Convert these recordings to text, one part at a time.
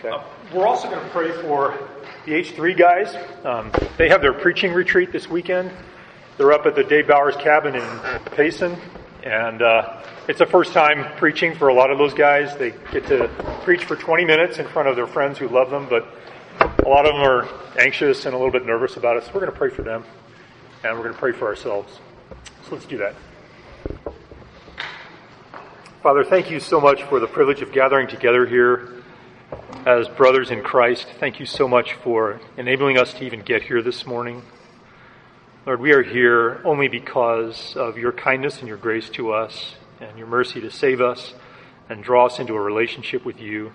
Okay. Uh, we're also going to pray for the H3 guys. Um, they have their preaching retreat this weekend. They're up at the Dave Bowers cabin in Payson, and uh, it's the first time preaching for a lot of those guys. They get to preach for 20 minutes in front of their friends who love them, but a lot of them are anxious and a little bit nervous about it. So we're going to pray for them, and we're going to pray for ourselves. So let's do that. Father, thank you so much for the privilege of gathering together here as brothers in Christ. Thank you so much for enabling us to even get here this morning. Lord, we are here only because of your kindness and your grace to us and your mercy to save us and draw us into a relationship with you.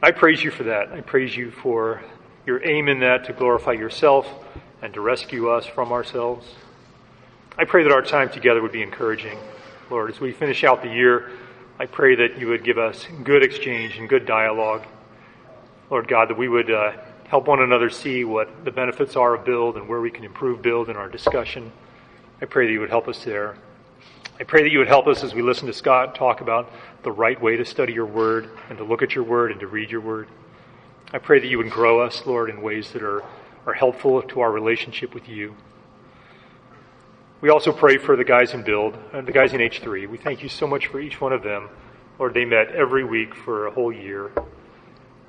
I praise you for that. I praise you for your aim in that to glorify yourself and to rescue us from ourselves. I pray that our time together would be encouraging. Lord, as we finish out the year, I pray that you would give us good exchange and good dialogue. Lord God, that we would uh, help one another see what the benefits are of build and where we can improve build in our discussion. I pray that you would help us there. I pray that you would help us as we listen to Scott talk about the right way to study your word and to look at your word and to read your word. I pray that you would grow us, Lord, in ways that are, are helpful to our relationship with you. We also pray for the guys in Build, uh, the guys in H3. We thank you so much for each one of them. Lord, they met every week for a whole year.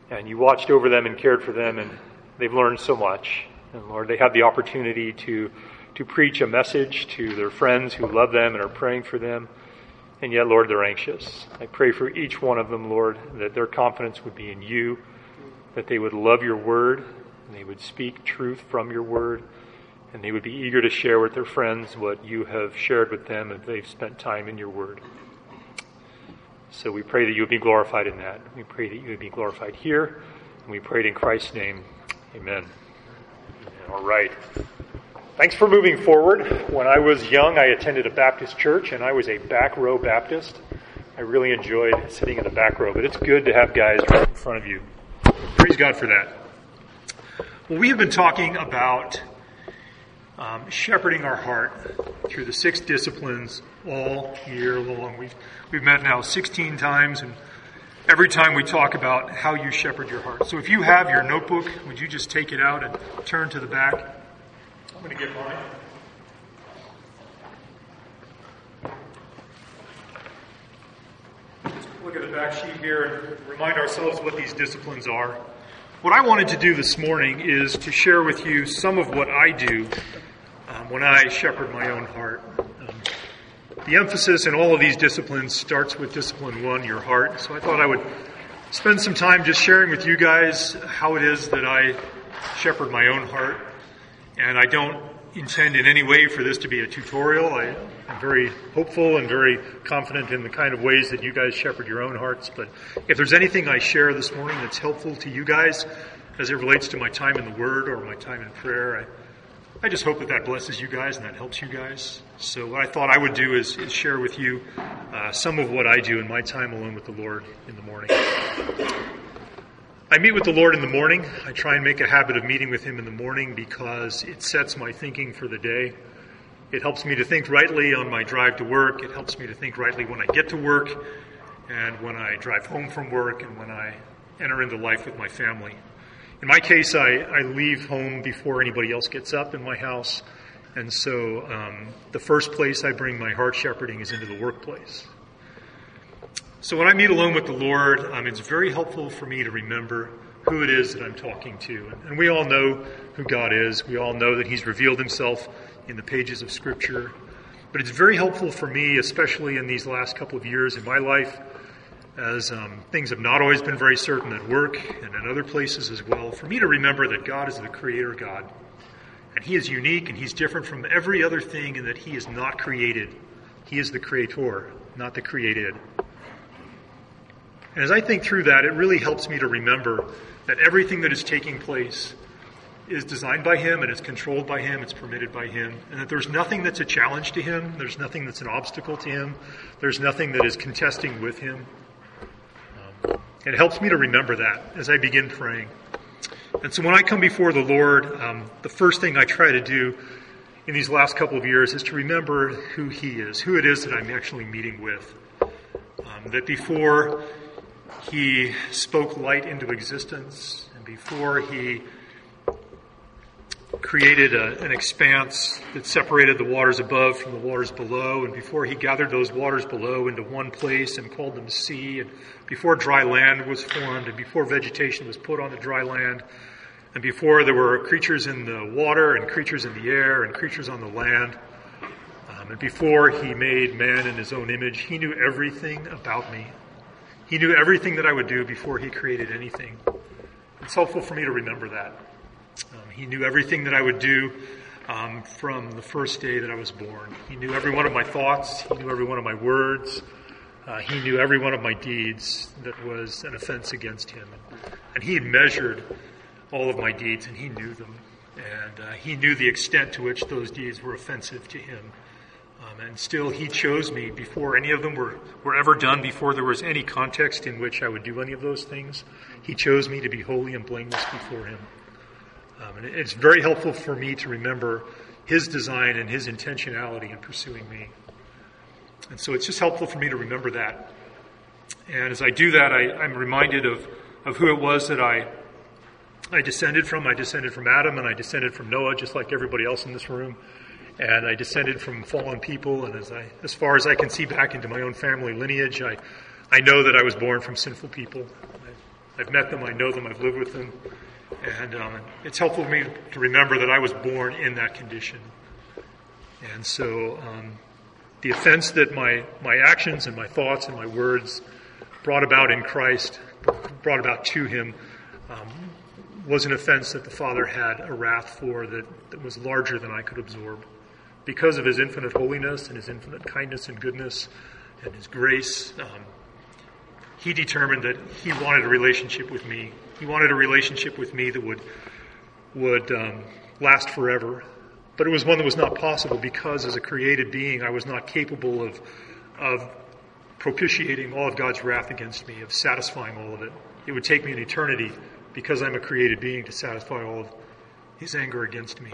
And you watched over them and cared for them, and they've learned so much. And Lord, they have the opportunity to, to preach a message to their friends who love them and are praying for them. And yet, Lord, they're anxious. I pray for each one of them, Lord, that their confidence would be in you, that they would love your word, and they would speak truth from your word and they would be eager to share with their friends what you have shared with them if they've spent time in your word. So we pray that you would be glorified in that. We pray that you would be glorified here, and we pray it in Christ's name. Amen. All right. Thanks for moving forward. When I was young, I attended a Baptist church, and I was a back row Baptist. I really enjoyed sitting in the back row, but it's good to have guys right in front of you. Praise God for that. Well, we have been talking about um, shepherding our heart through the six disciplines all year long. We've, we've met now 16 times, and every time we talk about how you shepherd your heart. So if you have your notebook, would you just take it out and turn to the back? I'm going to get mine. Just look at the back sheet here and remind ourselves what these disciplines are. What I wanted to do this morning is to share with you some of what I do um, when I shepherd my own heart. Um, the emphasis in all of these disciplines starts with discipline one, your heart. So I thought I would spend some time just sharing with you guys how it is that I shepherd my own heart. And I don't intend in any way for this to be a tutorial. I, am very hopeful and very confident in the kind of ways that you guys shepherd your own hearts. But if there's anything I share this morning that's helpful to you guys as it relates to my time in the Word or my time in prayer, I, I just hope that that blesses you guys and that helps you guys. So, what I thought I would do is, is share with you uh, some of what I do in my time alone with the Lord in the morning. I meet with the Lord in the morning. I try and make a habit of meeting with Him in the morning because it sets my thinking for the day. It helps me to think rightly on my drive to work. It helps me to think rightly when I get to work and when I drive home from work and when I enter into life with my family. In my case, I, I leave home before anybody else gets up in my house. And so um, the first place I bring my heart shepherding is into the workplace. So when I meet alone with the Lord, um, it's very helpful for me to remember who it is that I'm talking to. And we all know who God is. We all know that He's revealed Himself in the pages of Scripture. But it's very helpful for me, especially in these last couple of years in my life, as um, things have not always been very certain at work and in other places as well, for me to remember that God is the Creator God. And He is unique and He's different from every other thing, and that He is not created. He is the Creator, not the created. And as I think through that, it really helps me to remember that everything that is taking place is designed by Him and is controlled by Him, it's permitted by Him, and that there's nothing that's a challenge to Him, there's nothing that's an obstacle to Him, there's nothing that is contesting with Him. It helps me to remember that as I begin praying. And so when I come before the Lord, um, the first thing I try to do in these last couple of years is to remember who He is, who it is that I'm actually meeting with. Um, that before he spoke light into existence, and before he created a, an expanse that separated the waters above from the waters below, and before he gathered those waters below into one place and called them sea, and before dry land was formed, and before vegetation was put on the dry land, and before there were creatures in the water, and creatures in the air, and creatures on the land, um, and before he made man in his own image, he knew everything about me. He knew everything that I would do before he created anything. It's helpful for me to remember that. He knew everything that I would do um, from the first day that I was born. He knew every one of my thoughts. He knew every one of my words. Uh, he knew every one of my deeds that was an offense against him. And he had measured all of my deeds and he knew them. And uh, he knew the extent to which those deeds were offensive to him. Um, and still, he chose me before any of them were, were ever done, before there was any context in which I would do any of those things. He chose me to be holy and blameless before him. And it's very helpful for me to remember his design and his intentionality in pursuing me. And so it's just helpful for me to remember that. And as I do that, I, am reminded of, of who it was that I, I descended from. I descended from Adam and I descended from Noah, just like everybody else in this room. And I descended from fallen people. And as, I, as far as I can see back into my own family lineage, I, I know that I was born from sinful people. I, I've met them, I know them, I've lived with them. And um, it's helpful for me to remember that I was born in that condition. And so um, the offense that my, my actions and my thoughts and my words brought about in Christ, brought about to him, um, was an offense that the Father had a wrath for that, that was larger than I could absorb. Because of his infinite holiness and his infinite kindness and goodness and his grace, um, he determined that he wanted a relationship with me he wanted a relationship with me that would would um, last forever. But it was one that was not possible because, as a created being, I was not capable of of propitiating all of God's wrath against me, of satisfying all of it. It would take me an eternity because I'm a created being to satisfy all of His anger against me.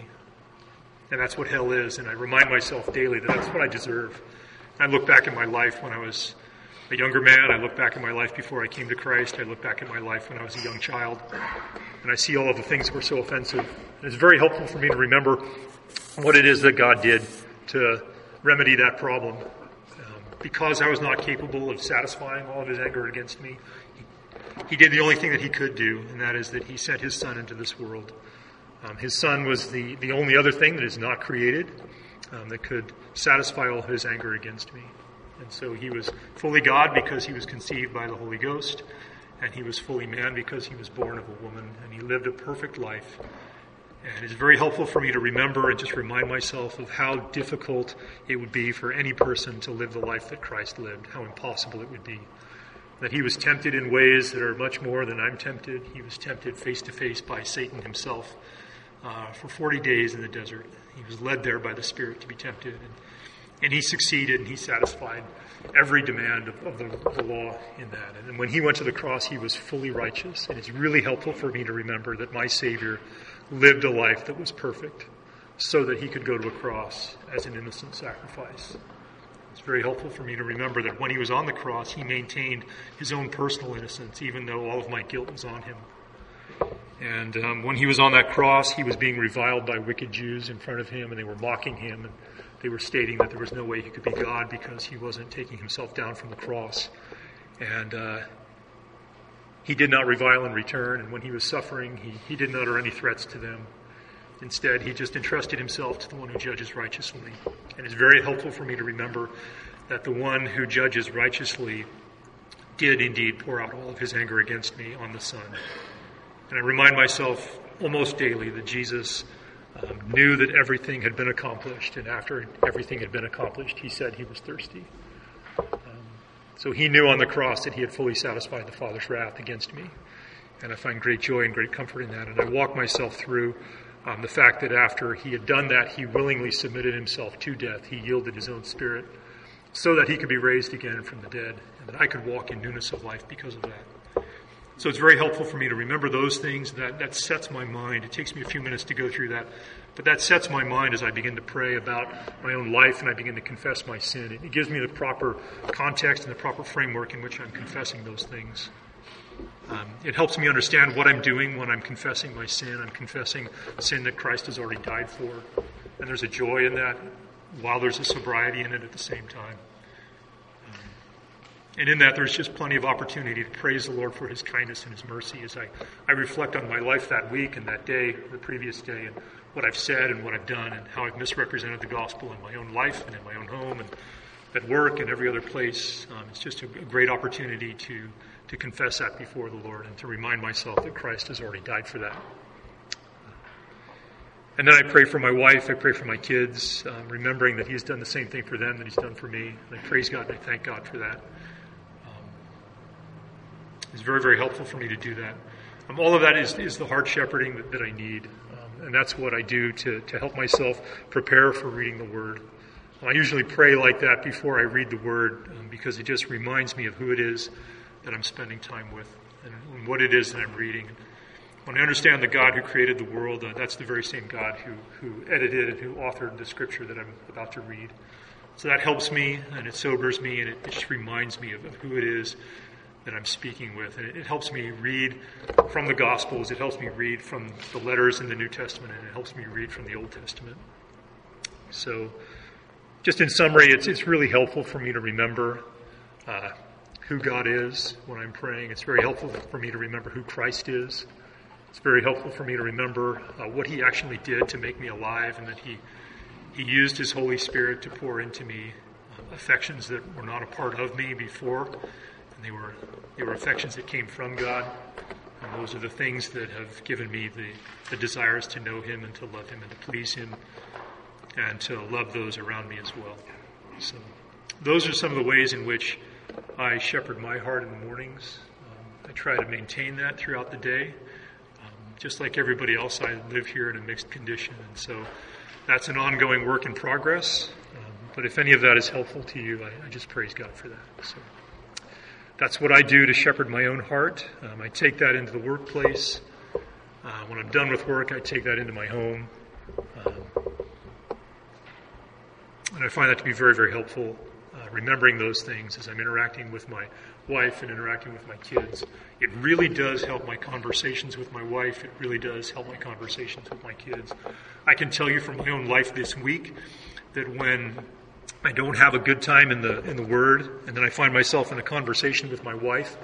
And that's what hell is. And I remind myself daily that that's what I deserve. I look back at my life when I was a younger man. I look back at my life before I came to Christ. I look back at my life when I was a young child. And I see all of the things that were so offensive. And it's very helpful for me to remember what it is that God did to remedy that problem. Um, because I was not capable of satisfying all of his anger against me, he, he, did the only thing that he could do, and that is that he sent his son into this world. Um, his son was the, the only other thing that is not created um, that could satisfy all his anger against me. And so he was fully God because he was conceived by the Holy Ghost, and he was fully man because he was born of a woman, and he lived a perfect life. And it's very helpful for me to remember and just remind myself of how difficult it would be for any person to live the life that Christ lived, how impossible it would be. That he was tempted in ways that are much more than I'm tempted. He was tempted face to face by Satan himself uh, for 40 days in the desert. He was led there by the Spirit to be tempted. And and he succeeded and he satisfied every demand of, of the, the, law in that. And when he went to the cross, he was fully righteous. And it's really helpful for me to remember that my Savior lived a life that was perfect so that he could go to a cross as an innocent sacrifice. It's very helpful for me to remember that when he was on the cross, he maintained his own personal innocence, even though all of my guilt was on him. And um, when he was on that cross, he was being reviled by wicked Jews in front of him, and they were mocking him. And they were stating that there was no way he could be God because he wasn't taking himself down from the cross. And uh, he did not revile in return, and when he was suffering, he, he didn't utter any threats to them. Instead, he just entrusted himself to the one who judges righteously. And it's very helpful for me to remember that the one who judges righteously did indeed pour out all of his anger against me on the Son. And I remind myself almost daily that Jesus knew that everything had been accomplished, and after everything had been accomplished, he said he was thirsty. Um, so he knew on the cross that he had fully satisfied the Father's wrath against me. And I find great joy and great comfort in that. And I walk myself through um, the fact that after he had done that, he willingly submitted himself to death. He yielded his own spirit so that he could be raised again from the dead, and that I could walk in newness of life because of that. So it's very helpful for me to remember those things. That, that sets my mind. It takes me a few minutes to go through that. But that sets my mind as I begin to pray about my own life and I begin to confess my sin. It gives me the proper context and the proper framework in which I'm confessing those things. Um, it helps me understand what I'm doing when I'm confessing my sin. I'm confessing sin that Christ has already died for. And there's a joy in that while there's a sobriety in it at the same time. And in that, there's just plenty of opportunity to praise the Lord for his kindness and his mercy as I, I reflect on my life that week and that day, the previous day, and what I've said and what I've done and how I've misrepresented the gospel in my own life and in my own home and at work and every other place. Um, it's just a, a great opportunity to to confess that before the Lord and to remind myself that Christ has already died for that. And then I pray for my wife, I pray for my kids, um, remembering that He's done the same thing for them that He's done for me. And I praise God and I thank God for that. Um, it's very, very helpful for me to do that. Um, all of that is, is the heart shepherding that, that I need. Um, and that's what I do to, to help myself prepare for reading the Word. I usually pray like that before I read the Word um, because it just reminds me of who it is that I'm spending time with and what it is that I'm reading. When I understand the God who created the world, uh, that's the very same God who, who edited and who authored the scripture that I'm about to read. So that helps me and it sobers me and it, it just reminds me of, of, who it is that I'm speaking with. And it, it, helps me read from the Gospels, it helps me read from the letters in the New Testament, and it helps me read from the Old Testament. So, just in summary, it's, it's really helpful for me to remember uh, who God is when I'm praying. It's very helpful for me to remember who Christ is. It's very helpful for me to remember uh, what He actually did to make me alive and that He, he used His Holy Spirit to pour into me uh, affections that were not a part of me before. And they were, they were affections that came from God. And those are the things that have given me the, the desires to know Him and to love Him and to please Him and to love those around me as well. So, those are some of the ways in which I shepherd my heart in the mornings. Um, I try to maintain that throughout the day. Um, just like everybody else, I live here in a mixed condition, and so that's an ongoing work in progress. Um, but if any of that is helpful to you, I, I, just praise God for that. So that's what I do to shepherd my own heart. Um, I take that into the workplace. Uh, when I'm done with work, I take that into my home. Um, and I find that to be very, very helpful remembering those things as I'm interacting with my wife and interacting with my kids. It really does help my conversations with my wife. It really does help my conversations with my kids. I can tell you from my own life this week that when I don't have a good time in the in the Word, and then I find myself in a conversation with my wife,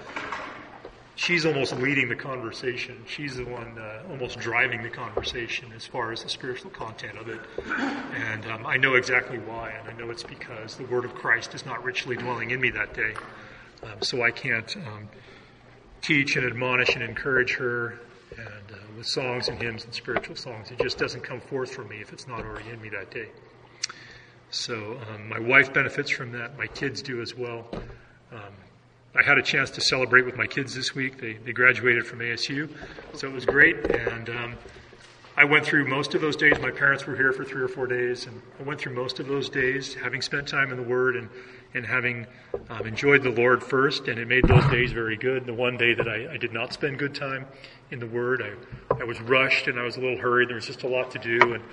she's almost leading the conversation. She's the one uh, almost driving the conversation as far as the spiritual content of it. And um, I know exactly why, and I know it's because the word of Christ is not richly dwelling in me that day. Um, so I can't um, teach and admonish and encourage her and uh, with songs and hymns and spiritual songs. It just doesn't come forth from me if it's not already in me that day. So um, my wife benefits from that. My kids do as well. Um, I had a chance to celebrate with my kids this week. They, they graduated from ASU, so it was great. And um, I went through most of those days. My parents were here for three or four days, and I went through most of those days having spent time in the Word and, and having um, enjoyed the Lord first, and it made those days very good. The one day that I, I did not spend good time in the Word, I, I was rushed and I was a little hurried. There was just a lot to do, and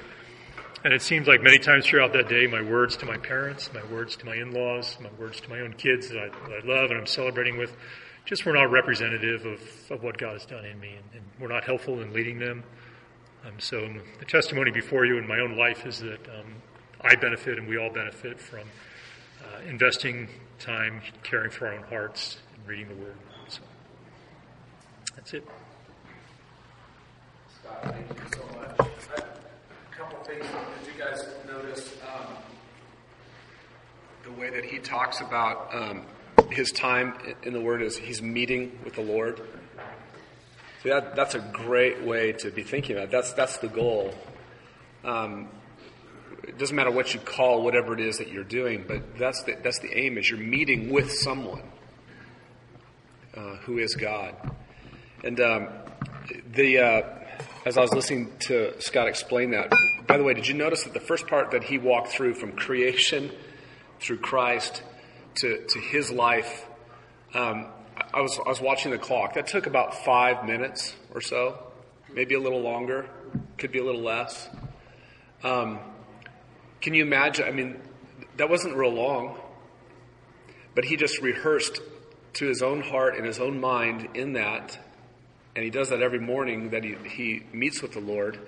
and it seems like many times throughout that day, my words to my parents, my words to my in-laws, my words to my own kids that I, that I love and I'm celebrating with, just were not representative of, of what God has done in me, and, and were not helpful in leading them. Um, so the testimony before you in my own life is that um, I benefit and we all benefit from uh, investing time caring for our own hearts and reading the Word. So that's it. Scott, thank you so much. Couple things guys notice um, the way that he talks about um, his time in the Word is he's meeting with the Lord. See, that, that's a great way to be thinking about it. That's, that's the goal. Um, it doesn't matter what you call whatever it is that you're doing, but that's the, that's the aim is you're meeting with someone uh, who is God. And um, the, uh, as I was listening to Scott explain that, by the way, did you notice that the first part that he walked through from creation through Christ to, to his life, um, I, was, I was watching the clock. That took about five minutes or so, maybe a little longer, could be a little less. Um, can you imagine? I mean, that wasn't real long, but he just rehearsed to his own heart and his own mind in that, and he does that every morning that he, he meets with the Lord,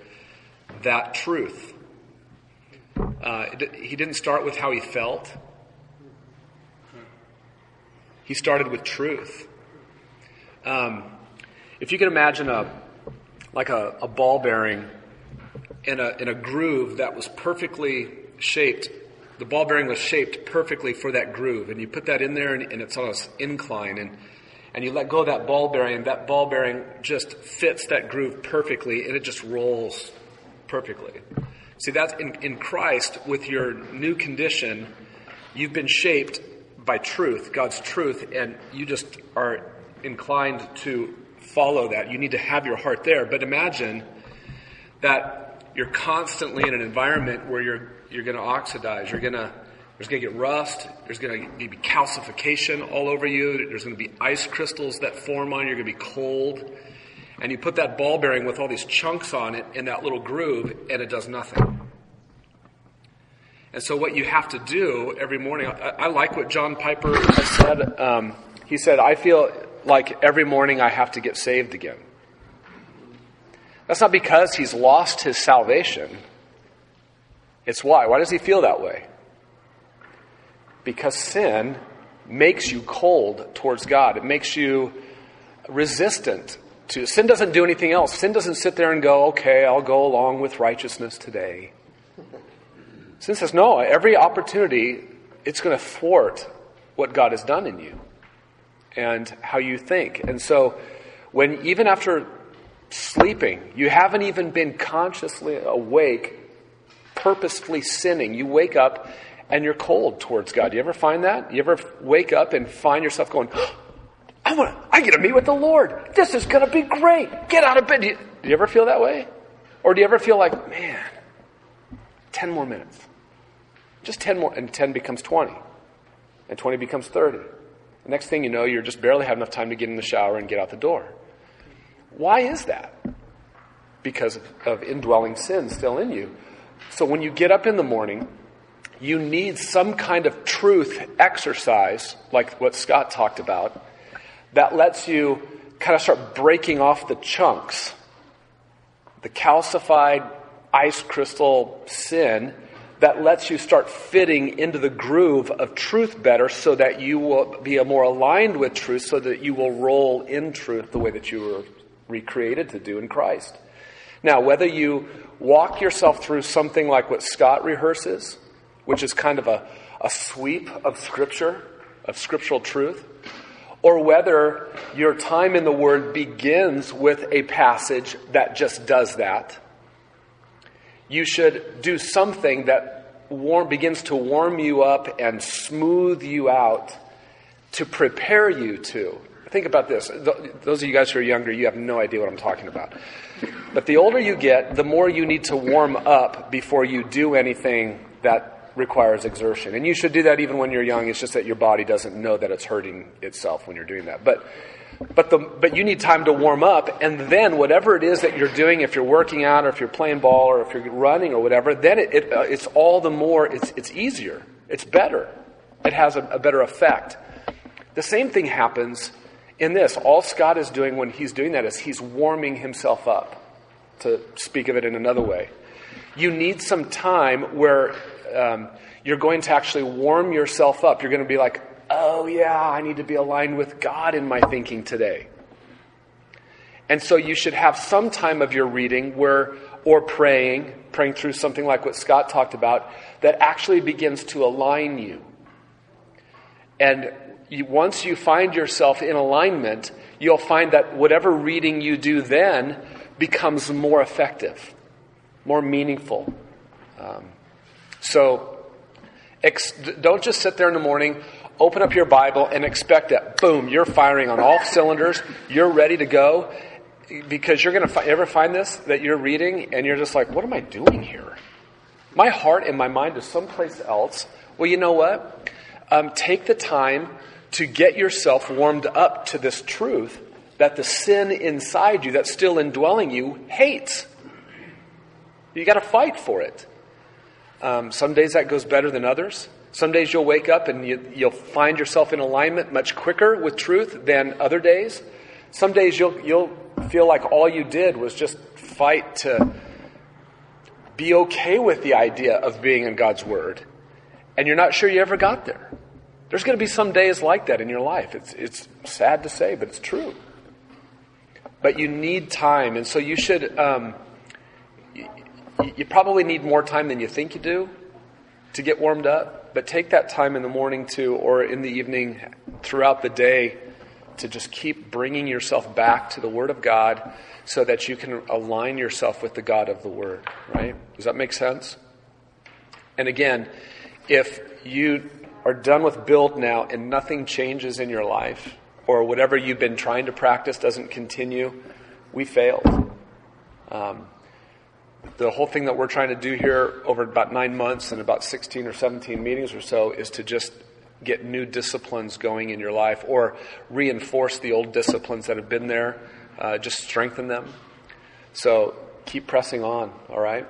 that truth. Uh, he didn't start with how he felt. He started with truth. Um, if you can imagine a like a, a ball bearing in a in a groove that was perfectly shaped the ball bearing was shaped perfectly for that groove, and you put that in there, and, and it's on an incline, and and you let go of that ball bearing, that ball bearing just fits that groove perfectly, and it just rolls perfectly. See, that's in, in Christ, with your new condition, you've been shaped by truth, God's truth, and you just are inclined to follow that. You need to have your heart there. But imagine that you're constantly in an environment where you're you're going to oxidize. You're going to, there's going to get rust. There's going to be calcification all over you. There's going to be ice crystals that form on you. You're going to be cold. And you put that ball bearing with all these chunks on it in that little groove, and it does nothing. And so, what you have to do every morning, I, I like what John Piper said. Um, he said, I feel like every morning I have to get saved again. That's not because he's lost his salvation. It's why. Why does he feel that way? Because sin makes you cold towards God. It makes you resistant to sin doesn't do anything else. Sin doesn't sit there and go, okay, I'll go along with righteousness today. Sin says, no, every opportunity, it's going to thwart what God has done in you and how you think. And so, when even after sleeping, you haven't even been consciously awake purposefully sinning. You wake up and you're cold towards God. Do you ever find that? You ever wake up and find yourself going, I want I get to meet with the Lord. This is going to be great. Get out of bed. Do you, do you ever feel that way? Or do you ever feel like, man, 10 more minutes? Just 10 more, and 10 becomes 20. And 20 becomes 30. The next thing you know, you're just barely have enough time to get in the shower and get out the door. Why is that? Because of indwelling sin still in you. So when you get up in the morning, you need some kind of truth exercise, like what Scott talked about, that lets you kind of start breaking off the chunks, the calcified ice crystal sin that lets you start fitting into the groove of truth better so that you will be more aligned with truth so that you will roll in truth the way that you were recreated to do in Christ. Now, whether you walk yourself through something like what Scott rehearses, which is kind of a, a sweep of Scripture, of scriptural truth, or whether your time in the Word begins with a passage that just does that, you should do something that warm, begins to warm you up and smooth you out to prepare you to. Think about this. Those of you guys who are younger, you have no idea what I'm talking about. But the older you get, the more you need to warm up before you do anything that requires exertion. And you should do that even when you're young. It's just that your body doesn't know that it's hurting itself when you're doing that. But but the but you need time to warm up and then whatever it is that you're doing if you're working out or if you're playing ball or if you're running or whatever then it, it uh, it's all the more it's it's easier it's better it has a, a better effect the same thing happens in this, all Scott is doing when he's doing that is he's warming himself up, to speak of it in another way. You need some time where um, you're going to actually warm yourself up. You're going to be like, oh, yeah, I need to be aligned with God in my thinking today. And so you should have some time of your reading where, or praying, praying through something like what Scott talked about, that actually begins to align you. And you, once you find yourself in alignment, you'll find that whatever reading you do then becomes more effective, more meaningful. Um, so ex- don't just sit there in the morning, open up your Bible, and expect that, boom, you're firing on all cylinders, you're ready to go. Because you're going to ever find this that you're reading and you're just like, what am I doing here? My heart and my mind is someplace else. Well, you know what? Um, take the time to get yourself warmed up to this truth that the sin inside you that's still indwelling you hates. You got to fight for it. Um, some days that goes better than others. Some days you'll wake up and you, you'll find yourself in alignment much quicker with truth than other days. Some days you'll, you'll feel like all you did was just fight to be okay with the idea of being in God's Word. And you're not sure you ever got there. There's going to be some days like that in your life. It's, it's sad to say, but it's true. But you need time, and so you should, um, you probably need more time than you think you do to get warmed up. But take that time in the morning too, or in the evening throughout the day to just keep bringing yourself back to the Word of God so that you can align yourself with the God of the Word, right? Does that make sense? And again, if you are done with build now and nothing changes in your life, or whatever you've been trying to practice doesn't continue, we failed. Um, the whole thing that we're trying to do here over about nine months and about 16 or 17 meetings or so is to just get new disciplines going in your life or reinforce the old disciplines that have been there, uh, just strengthen them. So keep pressing on, all right?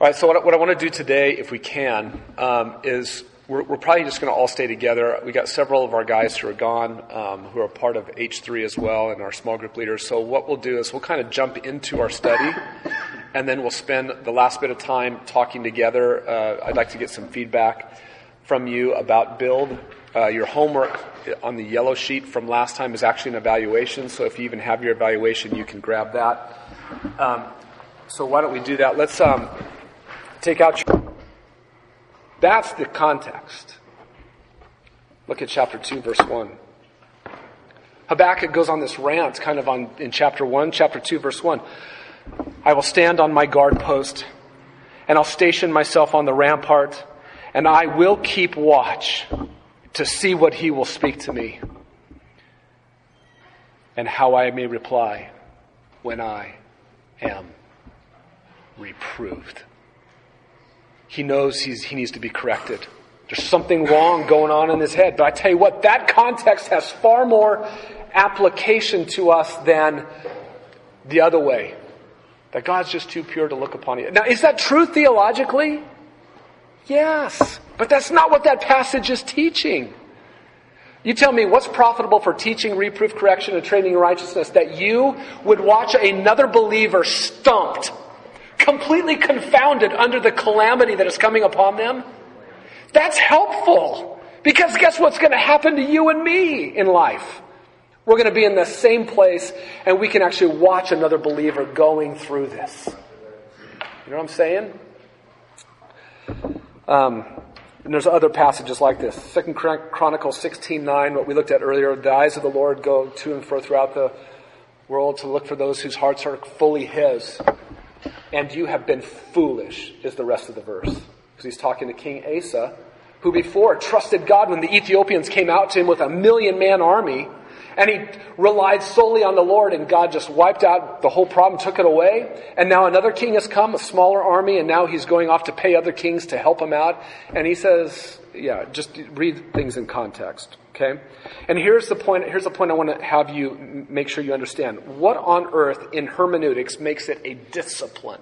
All right, so what, what I want to do today, if we can, um, is we're, we're, probably just going to all stay together. We got several of our guys who are gone, um, who are part of H3 as well, and our small group leaders. So what we'll do is we'll kind of jump into our study, and then we'll spend the last bit of time talking together. Uh, I'd like to get some feedback from you about build. Uh, your homework on the yellow sheet from last time is actually an evaluation, so if you even have your evaluation, you can grab that. Um, so why don't we do that? Let's um, take out. That's the context. Look at chapter 2, verse 1. Habakkuk goes on this rant kind of on in chapter 1, chapter 2, verse 1. I will stand on my guard post, and I'll station myself on the rampart and I will keep watch to see what he will speak to me and how I may reply when I am reproved. He knows he's, he needs to be corrected. There's something wrong going on in his head. But I tell you what, that context has far more application to us than the other way. That God's just too pure to look upon you. Now, is that true theologically? Yes, but that's not what that passage is teaching. You tell me what's profitable for teaching, reproof, correction, and training in righteousness that you would watch another believer stumped, completely confounded under the calamity that is coming upon them? That's helpful. Because guess what's going to happen to you and me in life? We're going to be in the same place and we can actually watch another believer going through this. You know what I'm saying? Um, and there's other passages like this. Second Chronicles 16:9, what we looked at earlier, the eyes of the Lord go to and fro throughout the world to look for those whose hearts are fully his. And you have been foolish, is the rest of the verse. Because he's talking to King Asa, who before trusted God when the Ethiopians came out to him with a million man army and he relied solely on the Lord, and God just wiped out the whole problem, took it away. And now another king has come, a smaller army, and now he's going off to pay other kings to help him out. And he says, yeah, just read things in context. Okay? And here's the point, here's the point I want to have you make sure you understand. What on earth in hermeneutics makes it a discipline?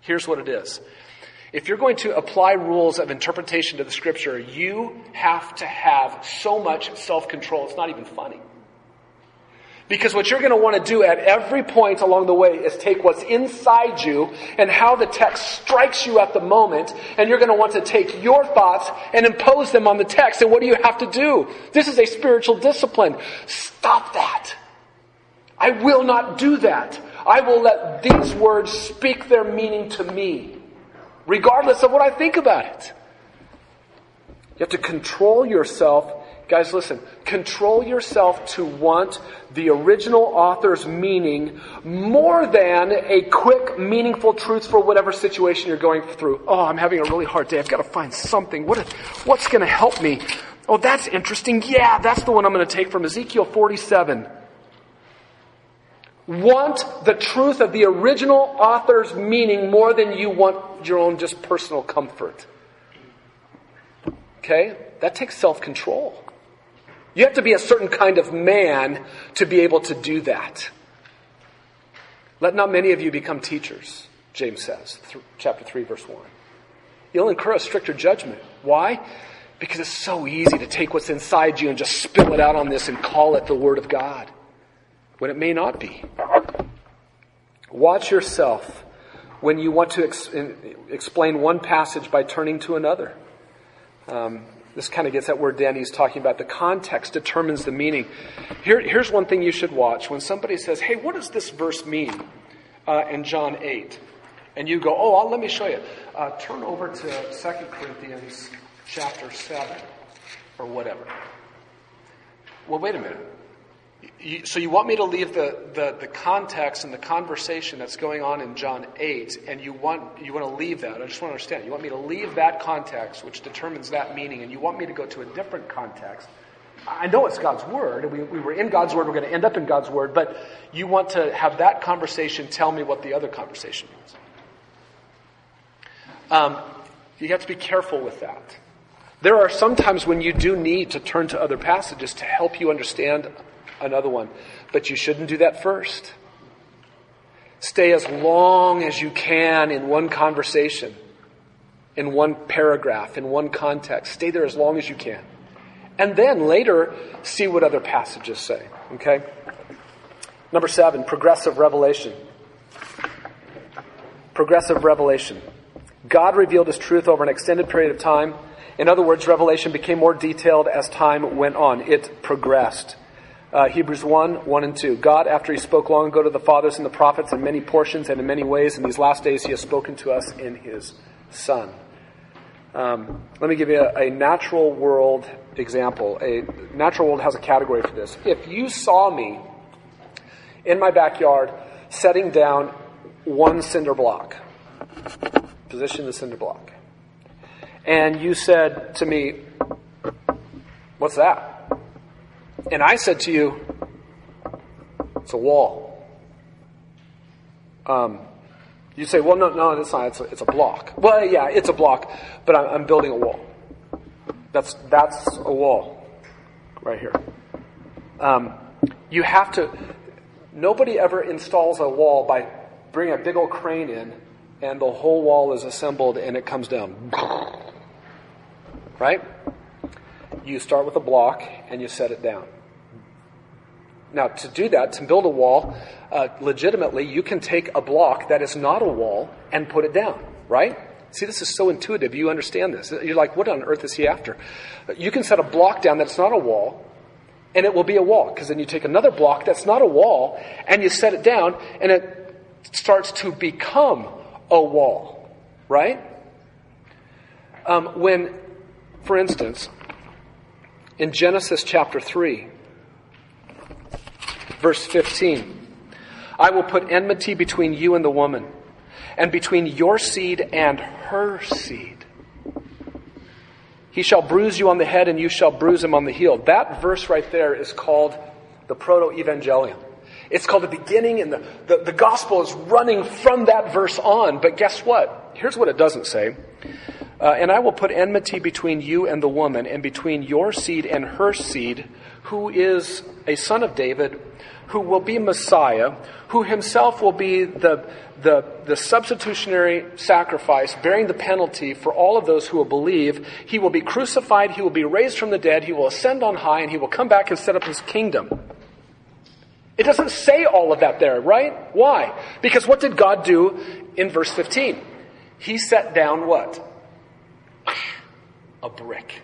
Here's what it is. If you're going to apply rules of interpretation to the scripture, you have to have so much self control, it's not even funny. Because what you're going to want to do at every point along the way is take what's inside you and how the text strikes you at the moment, and you're going to want to take your thoughts and impose them on the text. And what do you have to do? This is a spiritual discipline. Stop that. I will not do that. I will let these words speak their meaning to me regardless of what I think about it. You have to control yourself. Guys, listen. Control yourself to want the original author's meaning more than a quick, meaningful truth for whatever situation you're going through. Oh, I'm having a really hard day. I've got to find something. What, what's going to help me? Oh, that's interesting. Yeah, that's the one I'm going to take from Ezekiel 47 want the truth of the original author's meaning more than you want your own just personal comfort. Okay? That takes self control. You have to be a certain kind of man to be able to do that. Let not many of you become teachers, James says, th- chapter 3, verse 1. You'll incur a stricter judgment. Why? Because it's so easy to take what's inside you and just spill it out on this and call it the Word of God when it may not be. Watch yourself when you want to ex- explain one passage by turning to another. Um, this kind of gets at where Danny's talking about. The context determines the meaning. Here, here's one thing you should watch. When somebody says, Hey, what does this verse mean uh, in John 8? And you go, Oh, I'll, let me show you. Uh, turn over to 2 Corinthians chapter 7 or whatever. Well, wait a minute. You, so you want me to leave the, the, the, context and the conversation that's going on in John 8, and you want, you want to leave that. I just want to understand. You want me to leave that context, which determines that meaning, and you want me to go to a different context. I know it's God's Word, we, we were in God's Word, we're going to end up in God's Word, but you want to have that conversation tell me what the other conversation means. Um, you have to be careful with that. There are some times when you do need to turn to other passages to help you understand another one. But you shouldn't do that first. Stay as long as you can in one conversation, in one paragraph, in one context. Stay there as long as you can. And then later, see what other passages say. Okay? Number seven, progressive revelation. Progressive revelation. God revealed his truth over an extended period of time. In other words, revelation became more detailed as time went on. It progressed. Uh, Hebrews 1, 1 and 2. God, after he spoke long ago to the fathers and the prophets in many portions and in many ways, in these last days he has spoken to us in his Son. Um, let me give you a, a, natural world example. A natural world has a category for this. If you saw me in my backyard setting down one cinder block, position the cinder block, and you said to me, What's that? And I said to you, it's a wall. Um, you say, well, no, no, it's not. It's a, it's a block. Well, yeah, it's a block, but I'm, I'm building a wall. That's, that's a wall right here. Um, you have to, nobody ever installs a wall by bringing a big old crane in and the whole wall is assembled and it comes down. Right? You start with a block and you set it down. Now, to do that, to build a wall uh, legitimately, you can take a block that is not a wall and put it down, right? See, this is so intuitive. You understand this. You're like, what on earth is he after? You can set a block down that's not a wall, and it will be a wall. Because then you take another block that's not a wall, and you set it down, and it starts to become a wall, right? Um, when, for instance, in Genesis chapter 3, verse 15, I will put enmity between you and the woman, and between your seed and her seed. He shall bruise you on the head, and you shall bruise him on the heel. That verse right there is called the proto evangelium. It's called the beginning, and the, the, the gospel is running from that verse on. But guess what? Here's what it doesn't say. Uh, and I will put enmity between you and the woman, and between your seed and her seed, who is a son of David, who will be Messiah, who himself will be the, the, the substitutionary sacrifice, bearing the penalty for all of those who will believe. He will be crucified, he will be raised from the dead, he will ascend on high, and he will come back and set up his kingdom. It doesn't say all of that there, right? Why? Because what did God do in verse 15? He set down what? a brick.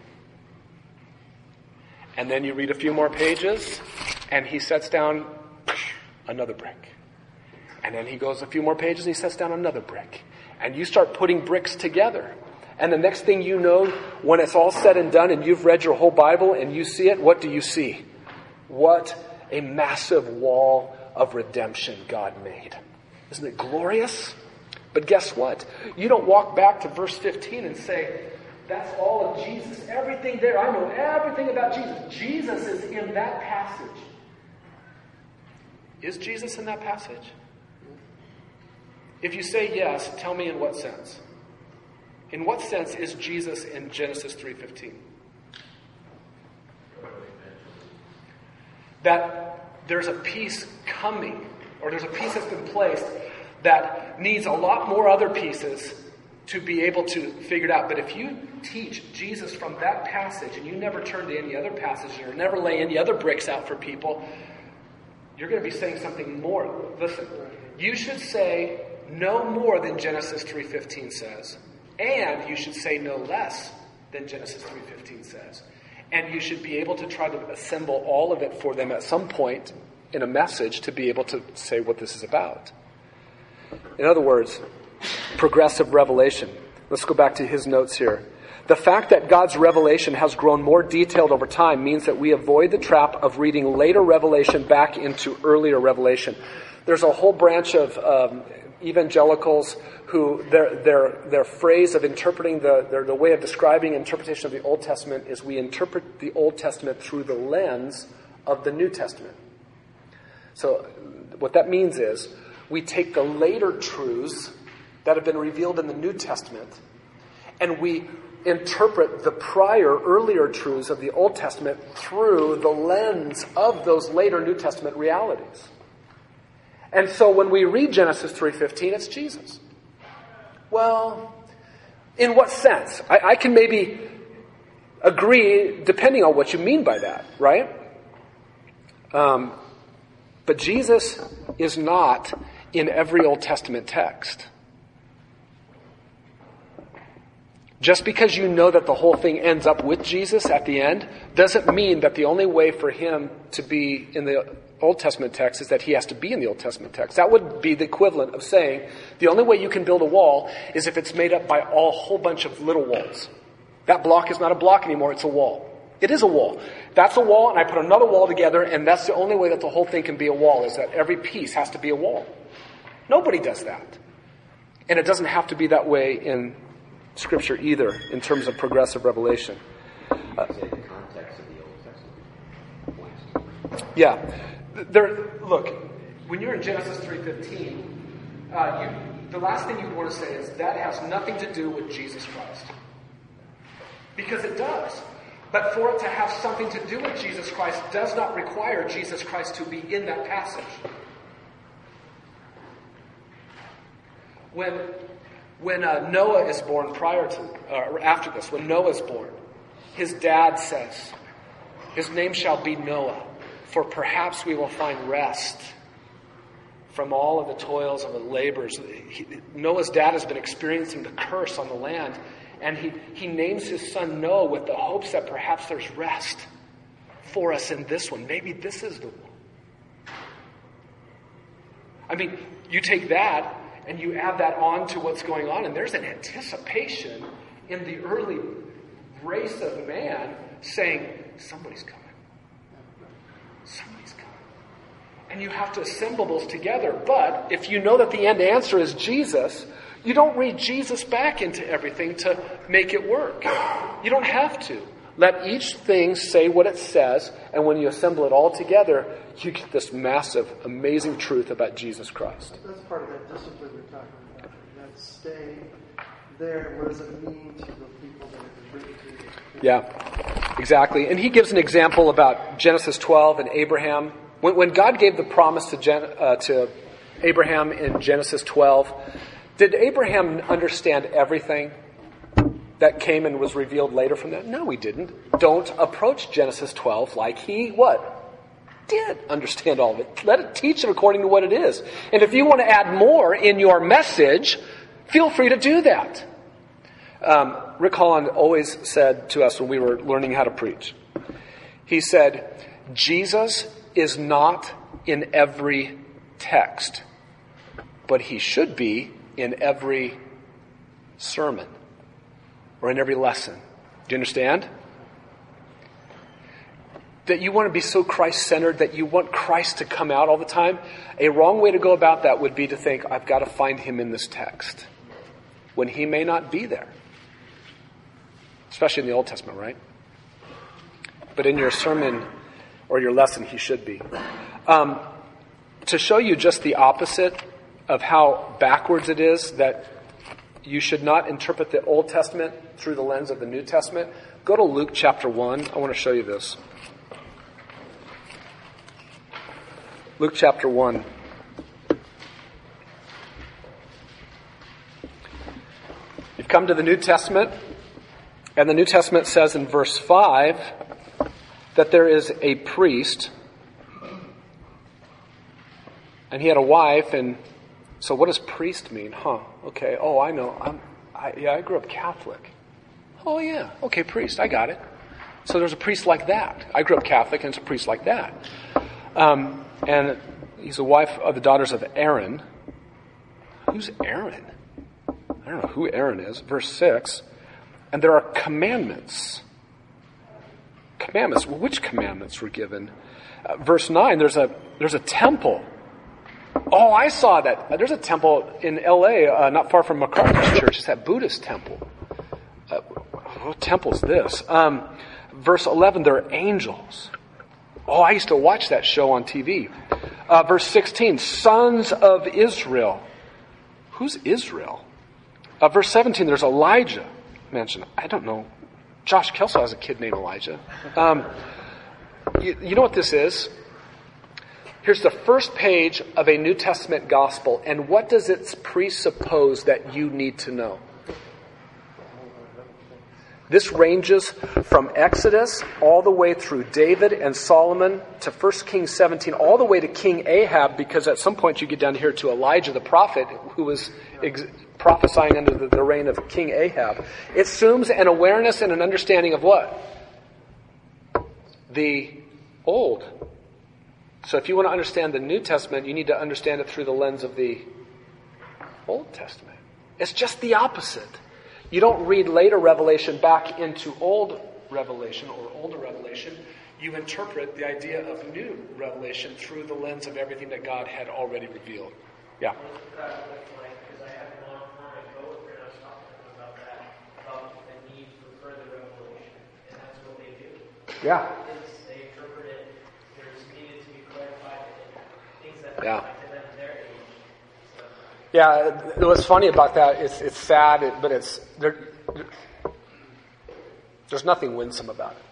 And then you read a few more pages, and he sets down another brick. And then he goes a few more pages and he sets down another brick. And you start putting bricks together. And the next thing you know, when it's all said and done and you've read your whole Bible and you see it, what do you see? What a massive wall of redemption God made. Isn't it glorious? But guess what? You don't walk back to verse 15 and say, that's all of Jesus. Everything there, I know everything about Jesus. Jesus is in that passage. Is Jesus in that passage? If you say yes, tell me in what sense. In what sense is Jesus in Genesis 3:15? That there's a piece coming or there's a piece that's been placed that needs a lot more other pieces to be able to figure it out. But if you teach Jesus from that passage and you never turn to any other passages or never lay any other bricks out for people, you're going to be saying something more. Listen, you should say no more than Genesis 3:15 says, and you should say no less than Genesis 3:15 says. And you should be able to try to assemble all of it for them at some point in a message to be able to say what this is about. In other words, progressive revelation. Let's go back to his notes here. The fact that God's revelation has grown more detailed over time means that we avoid the trap of reading later revelation back into earlier revelation. There's a whole branch of um, evangelicals who their, their, their phrase of interpreting the, their, the way of describing interpretation of the Old Testament is we interpret the Old Testament through the lens of the New Testament. So what that means is we take the later truths that have been revealed in the New Testament and we interpret the prior, earlier truths of the Old Testament through the lens of those later New Testament realities. And so when we read Genesis 3.15, it's Jesus. Well, in what sense? I, I can maybe agree depending on what you mean by that, right? Um, but Jesus is not in every Old Testament text. Just because you know that the whole thing ends up with Jesus at the end doesn't mean that the only way for him to be in the Old Testament text is that he has to be in the Old Testament text. That would be the equivalent of saying the only way you can build a wall is if it's made up by a whole bunch of little walls. That block is not a block anymore, it's a wall. It is a wall. That's a wall, and I put another wall together, and that's the only way that the whole thing can be a wall, is that every piece has to be a wall. Nobody does that. And it doesn't have to be that way in Scripture either, in terms of progressive revelation. Uh, yeah. There, look, when you're in Genesis 3.15, uh, you, the last thing you want to say is that has nothing to do with Jesus Christ. Because it does. But for it to have something to do with Jesus Christ does not require Jesus Christ to be in that passage. When, when uh, Noah is born prior to, uh, or after this, when Noah is born, his dad says, His name shall be Noah, for perhaps we will find rest from all of the toils of the labors. He, Noah's dad has been experiencing the curse on the land, and he, he names his son Noah with the hopes that perhaps there's rest for us in this one. Maybe this is the one. I mean, you take that and you add that on to what's going on, and there's an anticipation in the early race of man saying, Somebody's coming. Somebody's coming. And you have to assemble those together. But if you know that the end answer is Jesus, you don't read Jesus back into everything to make it work. You don't have to. Let each thing say what it says, and when you assemble it all together, you get this massive, amazing truth about Jesus Christ. That's part of that discipline we're talking about. That stay there. What does it mean to the people that it was written to? Yeah, exactly. And he gives an example about Genesis 12 and Abraham. When, when God gave the promise to, Gen, uh, to Abraham in Genesis 12, did Abraham understand everything that came and was revealed later from that? No, he didn't. Don't approach Genesis 12 like he what? Did understand all of it. Let it teach it according to what it is. And if you want to add more in your message, feel free to do that. Um, Rick Holland always said to us when we were learning how to preach, he said, Jesus is not in every text, but he should be in every sermon or in every lesson. Do you understand? That you want to be so Christ centered that you want Christ to come out all the time. A wrong way to go about that would be to think, I've got to find him in this text when he may not be there. Especially in the Old Testament, right? But in your sermon or your lesson, he should be. Um, to show you just the opposite of how backwards it is that you should not interpret the Old Testament through the lens of the New Testament, go to Luke chapter 1. I want to show you this. Luke chapter 1. Come to the New Testament, and the New Testament says in verse 5 that there is a priest, and he had a wife, and so what does priest mean? Huh, okay, oh, I know. I'm, I, yeah, I grew up Catholic. Oh, yeah, okay, priest, I got it. So there's a priest like that. I grew up Catholic, and it's a priest like that. Um, and he's the wife of the daughters of Aaron. Who's Aaron? I don't know who Aaron is. Verse 6. And there are commandments. Commandments. Well, which commandments were given? Uh, verse 9, there's a, there's a temple. Oh, I saw that. Uh, there's a temple in LA, uh, not far from MacArthur's church. It's that Buddhist temple. Uh, what temple is this? Um, verse 11, there are angels. Oh, I used to watch that show on TV. Uh, verse 16, sons of Israel. Who's Israel? Uh, verse 17, there's Elijah mentioned. I don't know. Josh Kelso has a kid named Elijah. Um, you, you know what this is? Here's the first page of a New Testament gospel, and what does it presuppose that you need to know? This ranges from Exodus all the way through David and Solomon to 1 Kings 17, all the way to King Ahab, because at some point you get down here to Elijah the prophet, who was ex- prophesying under the, the reign of King Ahab. It assumes an awareness and an understanding of what? The Old. So if you want to understand the New Testament, you need to understand it through the lens of the Old Testament. It's just the opposite. You don't read later revelation back into old revelation or older revelation. You interpret the idea of new revelation through the lens of everything that God had already revealed. Yeah. Yeah. Yeah. Yeah, what's funny about that is it's sad, but it's there, there's nothing winsome about it.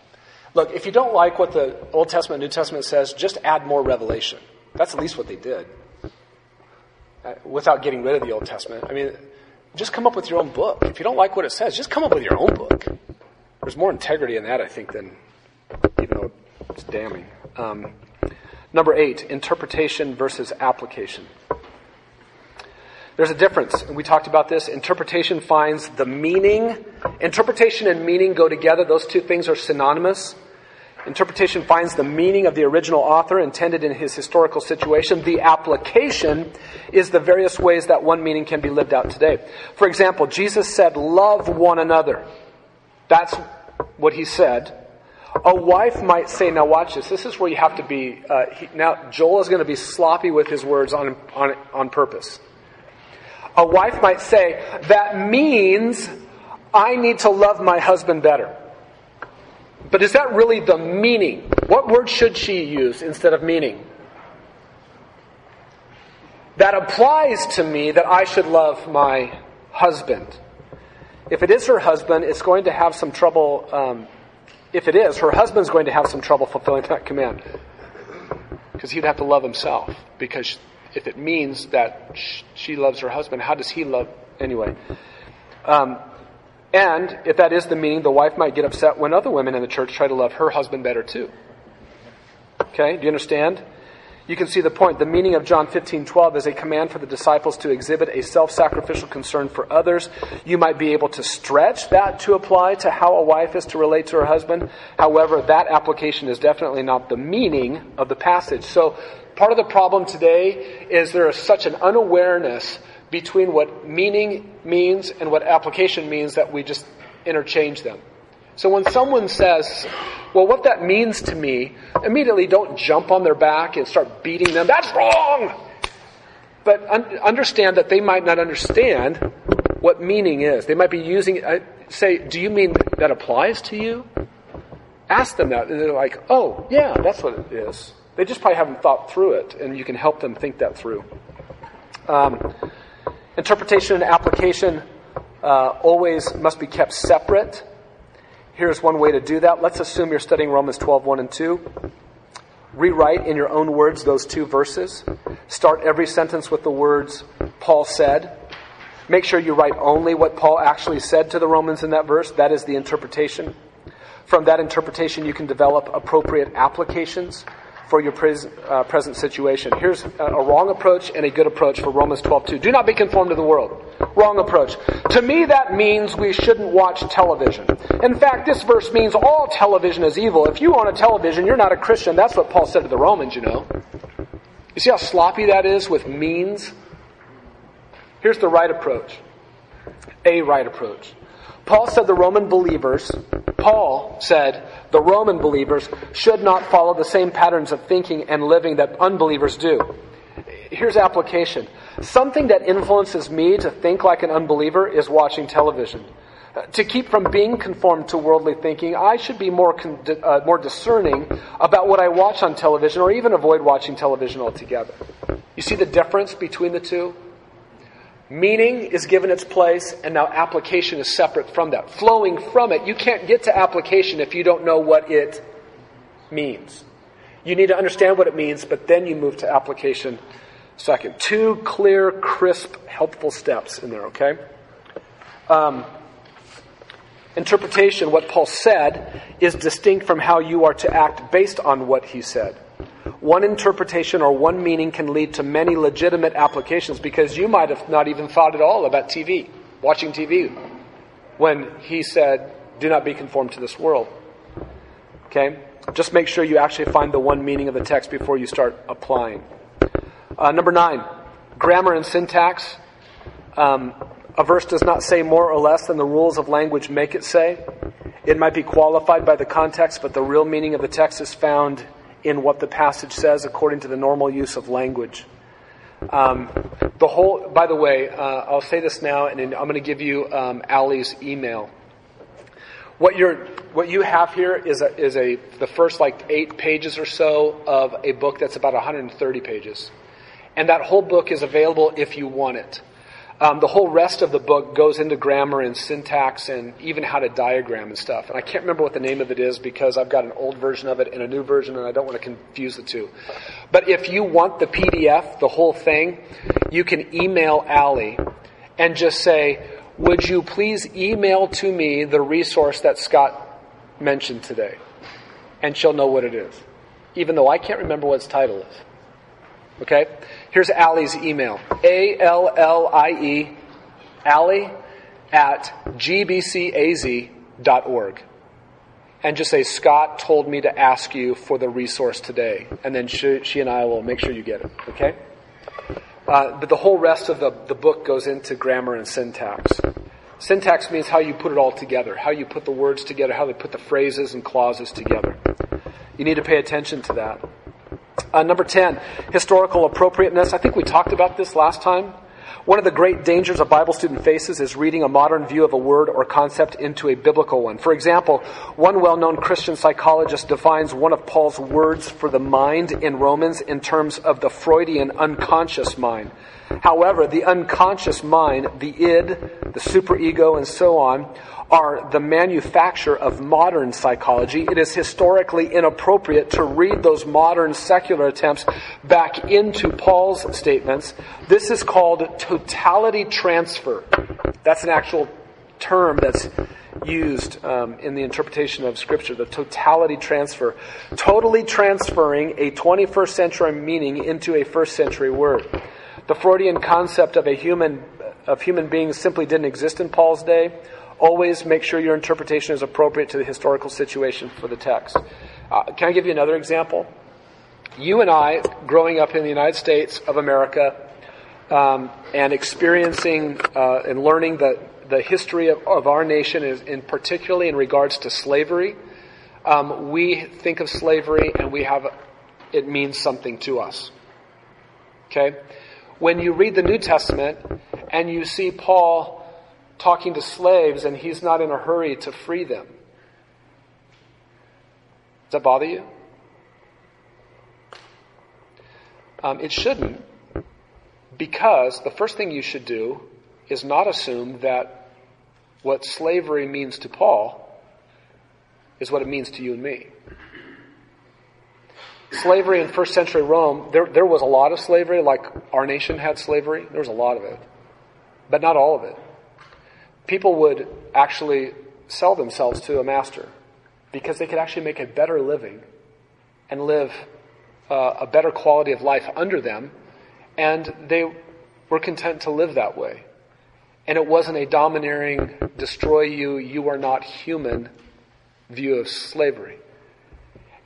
Look, if you don't like what the Old Testament, New Testament says, just add more revelation. That's at least what they did, uh, without getting rid of the Old Testament. I mean, just come up with your own book. If you don't like what it says, just come up with your own book. There's more integrity in that, I think, than even though it's damning. Um, number eight: interpretation versus application. There's a difference, and we talked about this. Interpretation finds the meaning. Interpretation and meaning go together. Those two things are synonymous. Interpretation finds the meaning of the original author intended in his historical situation. The application is the various ways that one meaning can be lived out today. For example, Jesus said, love one another. That's what he said. A wife might say, now watch this. This is where you have to be, uh, he, now Joel is going to be sloppy with his words on, on, on purpose. A wife might say, that means I need to love my husband better. But is that really the meaning? What word should she use instead of meaning? That applies to me that I should love my husband. If it is her husband, it's going to have some trouble. Um, if it is, her husband's going to have some trouble fulfilling that command. Because he'd have to love himself. Because if it means that she loves her husband, how does he love anyway? Um, and if that is the meaning, the wife might get upset when other women in the church try to love her husband better too. Okay, do you understand? You can see the point. The meaning of John 15, 12 is a command for the disciples to exhibit a self-sacrificial concern for others. You might be able to stretch that to apply to how a wife is to relate to her husband. However, that application is definitely not the meaning of the passage. So Part of the problem today is there is such an unawareness between what meaning means and what application means that we just interchange them. So when someone says, well, what that means to me, immediately don't jump on their back and start beating them. That's wrong! But un- understand that they might not understand what meaning is. They might be using, uh, say, do you mean that applies to you? Ask them that, and they're like, oh, yeah, that's what it is. They just probably haven't thought through it, and you can help them think that through. Um, interpretation and application uh, always must be kept separate. Here's one way to do that. Let's assume you're studying Romans 12, 1 and 2. Rewrite in your own words those two verses. Start every sentence with the words, Paul said. Make sure you write only what Paul actually said to the Romans in that verse. That is the interpretation. From that interpretation, you can develop appropriate applications for your pres- uh, present situation. Here's a, a, wrong approach and a good approach for Romans 12:2. Do not be conformed to the world. Wrong approach. To me, that means we shouldn't watch television. In fact, this verse means all television is evil. If you own a television, you're not a Christian. That's what Paul said to the Romans, you know. You see how sloppy that is with means? Here's the right approach. A right approach. Paul said the Roman believers, Paul said the Roman believers should not follow the same patterns of thinking and living that unbelievers do. Here's application. Something that influences me to think like an unbeliever is watching television. To keep from being conformed to worldly thinking, I should be more, con- uh, more discerning about what I watch on television or even avoid watching television altogether. You see the difference between the two? Meaning is given its place, and now application is separate from that. Flowing from it, you can't get to application if you don't know what it means. You need to understand what it means, but then you move to application second. Two clear, crisp, helpful steps in there, okay? Um, interpretation, what Paul said, is distinct from how you are to act based on what he said. One interpretation or one meaning can lead to many legitimate applications because you might have not even thought at all about TV, watching TV, when he said, Do not be conformed to this world. Okay? Just make sure you actually find the one meaning of the text before you start applying. Uh, number nine, grammar and syntax. Um, a verse does not say more or less than the rules of language make it say. It might be qualified by the context, but the real meaning of the text is found in what the passage says according to the normal use of language. Um, the whole, by the way, uh, I'll say this now, and I'm going to give you um, email. What you're, what you have here is a, is a the first like eight pages or so of a book that's about 130 pages, and that whole book is available if you want it. Um, the whole rest of the book goes into grammar and syntax and even how to diagram and stuff. And I can't remember what the name of it is because I've got an old version of it and a new version and I don't want to confuse the two. But if you want the PDF, the whole thing, you can email Allie and just say, would you please email to me the resource that Scott mentioned today? And she'll know what it is. Even though I can't remember what its title is. Okay? Here's Allie's email. A-L-L-I-E, Allie at gbcaz.org. And just say, Scott told me to ask you for the resource today. And then she, she and I will make sure you get it. Okay? Uh, but the whole rest of the, the book goes into grammar and syntax. Syntax means how you put it all together, how you put the words together, how they put the phrases and clauses together. You need to pay attention to that. Uh, number 10, historical appropriateness. I think we talked about this last time. One of the great dangers a Bible student faces is reading a modern view of a word or concept into a biblical one. For example, one well-known Christian psychologist defines one of Paul's words for the mind in Romans in terms of the Freudian unconscious mind. However, the unconscious mind, the id, the superego, and so on, are the manufacture of modern psychology. It is historically inappropriate to read those modern secular attempts back into Paul's statements. This is called totality transfer. That's an actual term that's used um, in the interpretation of Scripture, the totality transfer. Totally transferring a 21st century meaning into a first century word. The Freudian concept of a human, of human beings simply didn't exist in Paul's day. Always make sure your interpretation is appropriate to the historical situation for the text. Uh, can I give you another example? You and I, growing up in the United States of America, um, and experiencing uh, and learning the, the history of, of our nation, is in particularly in regards to slavery, um, we think of slavery and we have it means something to us. Okay, when you read the New Testament and you see Paul talking to slaves and he's not in a hurry to free them. Does that bother you? Um, it shouldn't, because the first thing you should do is not assume that what slavery means to Paul is what it means to you and me. Slavery in first century Rome, there, there was a lot of slavery, like our nation had slavery. There was a lot of it. but not all of it. People would actually sell themselves to a master because they could actually make a better living and live uh, a better quality of life under them, and they were content to live that way. And it wasn't a domineering, destroy you, you are not human view of slavery.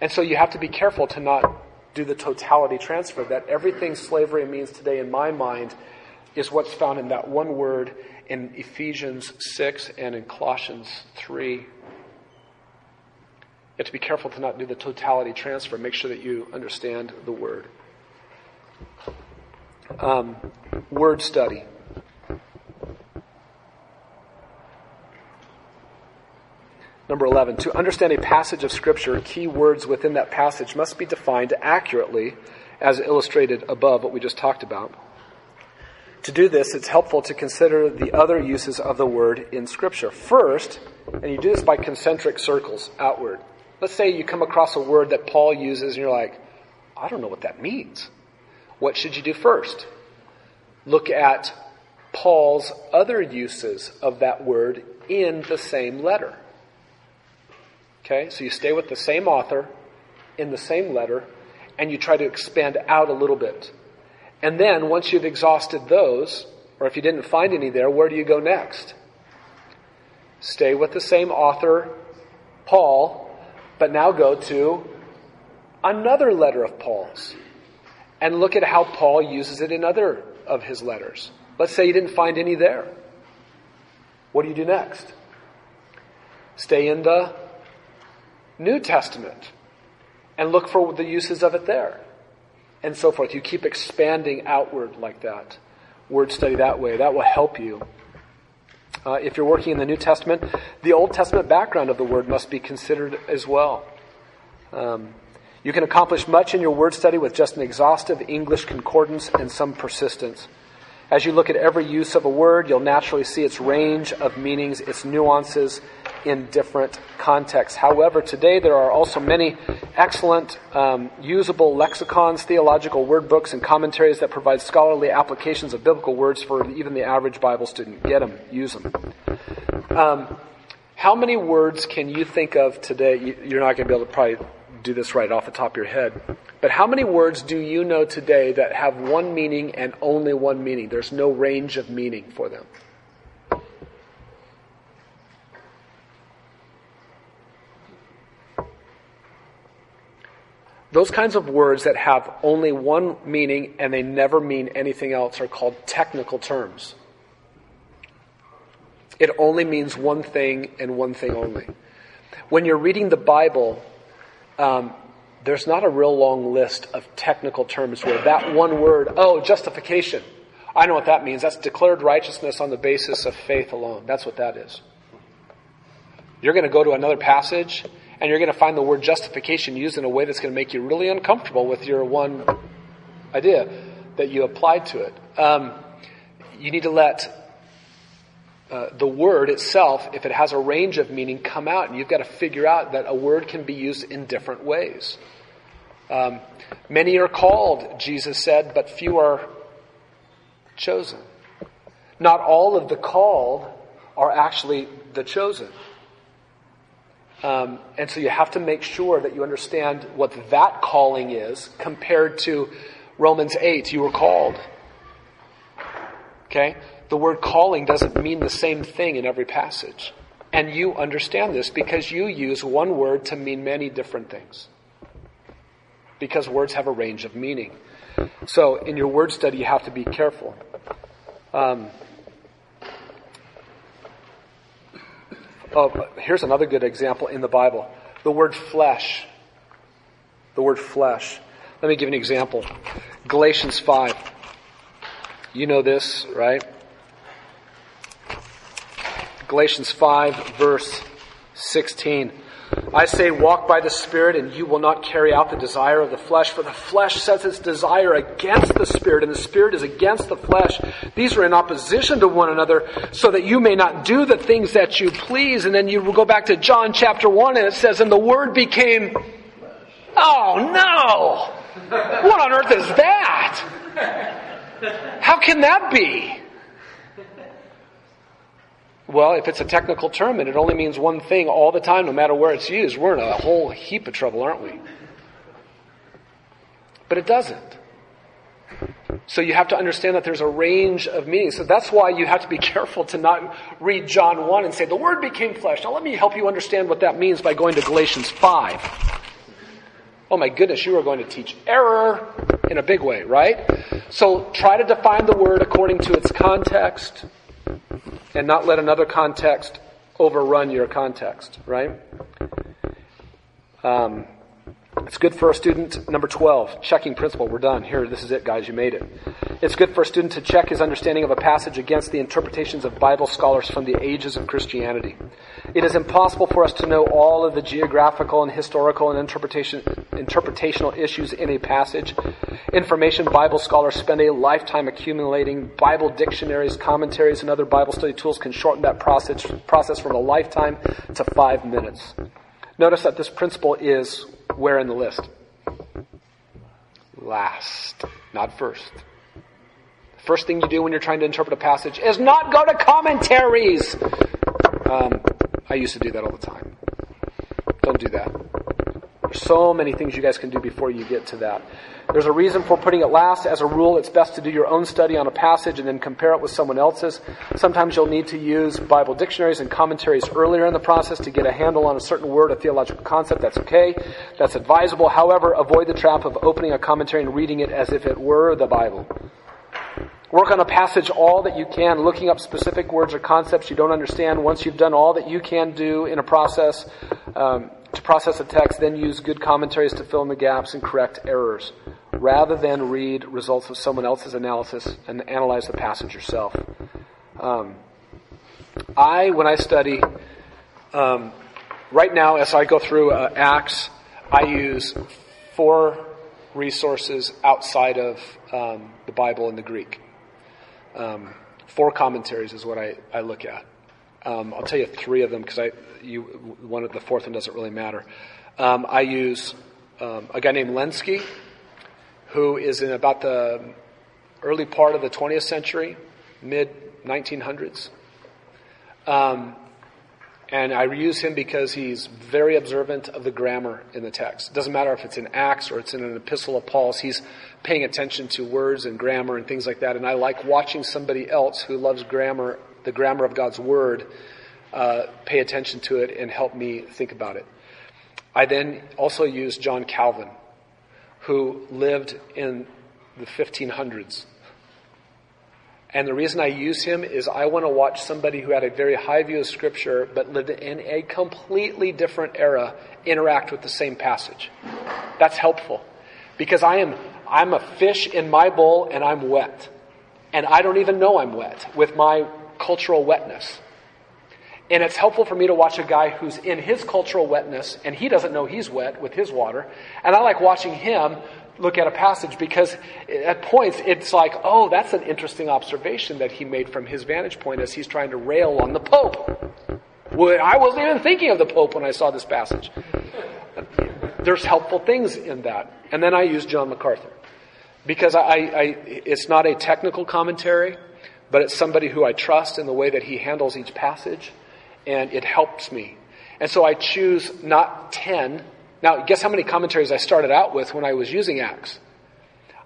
And so you have to be careful to not do the totality transfer, that everything slavery means today, in my mind, is what's found in that one word in Ephesians 6 and in Colossians 3. You have to be careful to not do the totality transfer. Make sure that you understand the word. Um, word study. Number 11, to understand a passage of Scripture, key words within that passage must be defined accurately, as illustrated above, what we just talked about. To do this, it's helpful to consider the other uses of the word in Scripture. First, and you do this by concentric circles outward. Let's say you come across a word that Paul uses and you're like, I don't know what that means. What should you do first? Look at Paul's other uses of that word in the same letter. Okay, so you stay with the same author in the same letter and you try to expand out a little bit. And then once you've exhausted those, or if you didn't find any there, where do you go next? Stay with the same author, Paul, but now go to another letter of Paul's and look at how Paul uses it in other of his letters. Let's say you didn't find any there. What do you do next? Stay in the New Testament and look for the uses of it there. And so forth. You keep expanding outward like that. Word study that way. That will help you. Uh, if you're working in the New Testament, the Old Testament background of the word must be considered as well. Um, you can accomplish much in your word study with just an exhaustive English concordance and some persistence. As you look at every use of a word, you'll naturally see its range of meanings, its nuances in different contexts. However, today there are also many excellent, um, usable lexicons, theological word books, and commentaries that provide scholarly applications of biblical words for even the average Bible student. Get them, use them. Um, how many words can you think of today? You're not going to be able to probably do this right off the top of your head. But how many words do you know today that have one meaning and only one meaning? There's no range of meaning for them. Those kinds of words that have only one meaning and they never mean anything else are called technical terms. It only means one thing and one thing only. When you're reading the Bible, um, there's not a real long list of technical terms where that one word, oh, justification. I know what that means. That's declared righteousness on the basis of faith alone. That's what that is. You're going to go to another passage and you're going to find the word justification used in a way that's going to make you really uncomfortable with your one idea that you applied to it. Um, you need to let uh, the word itself, if it has a range of meaning, come out, and you've got to figure out that a word can be used in different ways. Um, many are called, Jesus said, but few are chosen. Not all of the called are actually the chosen. Um, and so you have to make sure that you understand what that calling is compared to Romans 8, you were called. Okay? The word calling doesn't mean the same thing in every passage. And you understand this because you use one word to mean many different things. Because words have a range of meaning. So in your word study, you have to be careful. Um, oh, here's another good example in the Bible. The word flesh. The word flesh. Let me give an example. Galatians 5. You know this, right? Galatians 5 verse 16. I say walk by the Spirit and you will not carry out the desire of the flesh, for the flesh sets its desire against the Spirit and the Spirit is against the flesh. These are in opposition to one another so that you may not do the things that you please. And then you go back to John chapter 1 and it says, and the Word became, oh no! What on earth is that? How can that be? Well, if it's a technical term and it only means one thing all the time, no matter where it's used, we're in a whole heap of trouble, aren't we? But it doesn't. So you have to understand that there's a range of meanings. So that's why you have to be careful to not read John 1 and say, the Word became flesh. Now let me help you understand what that means by going to Galatians 5. Oh my goodness, you are going to teach error in a big way, right? So try to define the word according to its context and not let another context overrun your context, right? Um, it's good for a student, number 12, checking principle. We're done. Here, this is it, guys. You made it. It's good for a student to check his understanding of a passage against the interpretations of Bible scholars from the ages of Christianity. It is impossible for us to know all of the geographical and historical and interpretation, interpretational issues in a passage. Information Bible scholars spend a lifetime accumulating. Bible dictionaries, commentaries, and other Bible study tools can shorten that process, process from a lifetime to five minutes. Notice that this principle is where in the list? Last, not first. The First thing you do when you're trying to interpret a passage is not go to commentaries. Um, I used to do that all the time. Don't do that. There's so many things you guys can do before you get to that. There's a reason for putting it last. As a rule, it's best to do your own study on a passage and then compare it with someone else's. Sometimes you'll need to use Bible dictionaries and commentaries earlier in the process to get a handle on a certain word, a theological concept. That's okay. That's advisable. However, avoid the trap of opening a commentary and reading it as if it were the Bible. Work on a passage all that you can, looking up specific words or concepts you don't understand. Once you've done all that you can do in a process, um, to process a text, then use good commentaries to fill in the gaps and correct errors, rather than read results of someone else's analysis and analyze the passage yourself. Um, I, when I study, um, right now, as I go through uh, Acts, I use four resources outside of um, the Bible and the Greek. Um, four commentaries is what I, I look at. Um, I'll tell you three of them because I you one of the fourth one doesn't really matter. Um, I use um, a guy named Lenski, who is in about the early part of the 20th century, mid 1900s. Um, and I use him because he's very observant of the grammar in the text. It doesn't matter if it's in Acts or it's in an epistle of Paul's, he's paying attention to words and grammar and things like that. And I like watching somebody else who loves grammar the grammar of God's Word, uh, pay attention to it and help me think about it. I then also use John Calvin, who lived in the 1500s. And the reason I use him is I want to watch somebody who had a very high view of Scripture but lived in a completely different era interact with the same passage. That's helpful. Because I am, I'm a fish in my bowl and I'm wet. And I don't even know I'm wet with my cultural wetness. And it's helpful for me to watch a guy who's in his cultural wetness and he doesn't know he's wet with his water. And I like watching him look at a passage because at points it's like, oh, that's an interesting observation that he made from his vantage point as he's trying to rail on the Pope. I wasn't even thinking of the Pope when I saw this passage. There's helpful things in that. And then I use John MacArthur. Because I, I, it's not a technical commentary but it's somebody who I trust in the way that he handles each passage, and it helps me. And so I choose not 10. Now, guess how many commentaries I started out with when I was using Acts?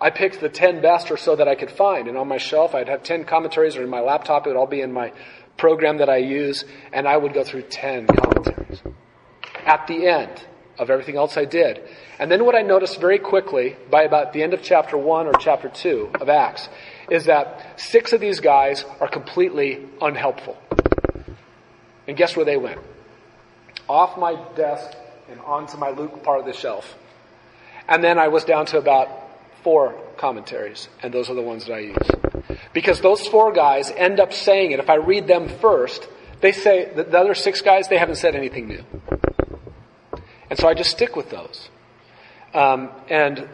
I picked the 10 best or so that I could find, and on my shelf I'd have 10 commentaries, or in my laptop it would all be in my program that I use, and I would go through 10 commentaries. At the end of everything else I did. And then what I noticed very quickly, by about the end of chapter 1 or chapter 2 of Acts, is that six of these guys are completely unhelpful. And guess where they went? Off my desk and onto my Luke part of the shelf. And then I was down to about four commentaries, and those are the ones that I use. Because those four guys end up saying it. If I read them first, they say, the other six guys, they haven't said anything new. And so I just stick with those. Um, and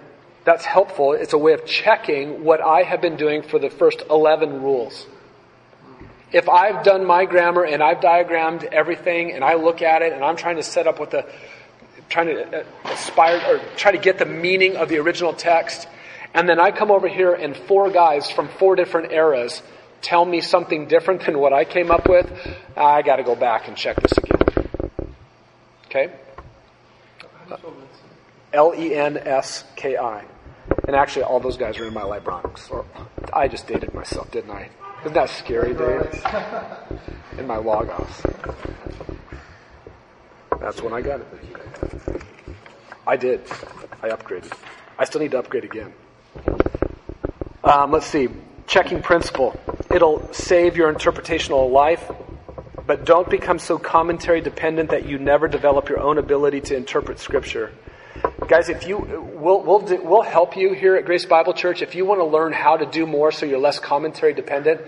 that's helpful. It's a way of checking what I have been doing for the first 11 rules. If I've done my grammar and I've diagrammed everything and I look at it and I'm trying to set up what the, trying to uh, aspire or try to get the meaning of the original text, and then I come over here and four guys from four different eras tell me something different than what I came up with, I got to go back and check this again. Okay? L E N S K I. And actually, all those guys are in my Libronix. I just dated myself, didn't I? Isn't that scary, Dave? In my logos. That's when I got it. I did. I upgraded. I still need to upgrade again. Um, let's see. Checking principle. It'll save your interpretational life, but don't become so commentary dependent that you never develop your own ability to interpret Scripture. Guys, if you, we'll, we'll, do, we'll help you here at Grace Bible Church. If you want to learn how to do more so you're less commentary dependent,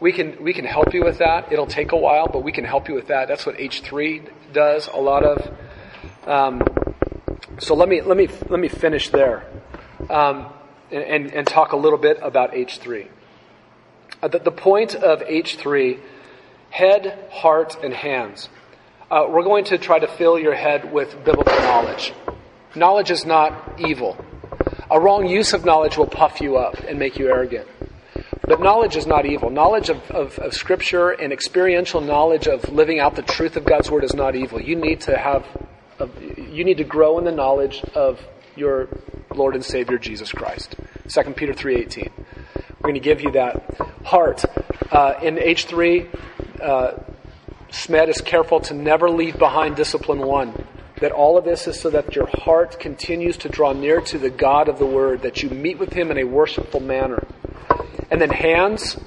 we can, we can help you with that. It'll take a while, but we can help you with that. That's what H3 does a lot of. Um, so let me, let me, let me finish there um, and, and, talk a little bit about H3. Uh, the, the, point of H3, head, heart, and hands. Uh, we're going to try to fill your head with biblical knowledge. Knowledge is not evil. A wrong use of knowledge will puff you up and make you arrogant. But knowledge is not evil. Knowledge of, of, of, Scripture and experiential knowledge of living out the truth of God's Word is not evil. You need to have, a, you need to grow in the knowledge of your Lord and Savior Jesus Christ. 2 Peter 3.18. We're going to give you that heart. Uh, in H3, uh, SMED is careful to never leave behind discipline one that all of this is so that your heart continues to draw near to the God of the Word, that you meet with Him in a worshipful manner. And then hands.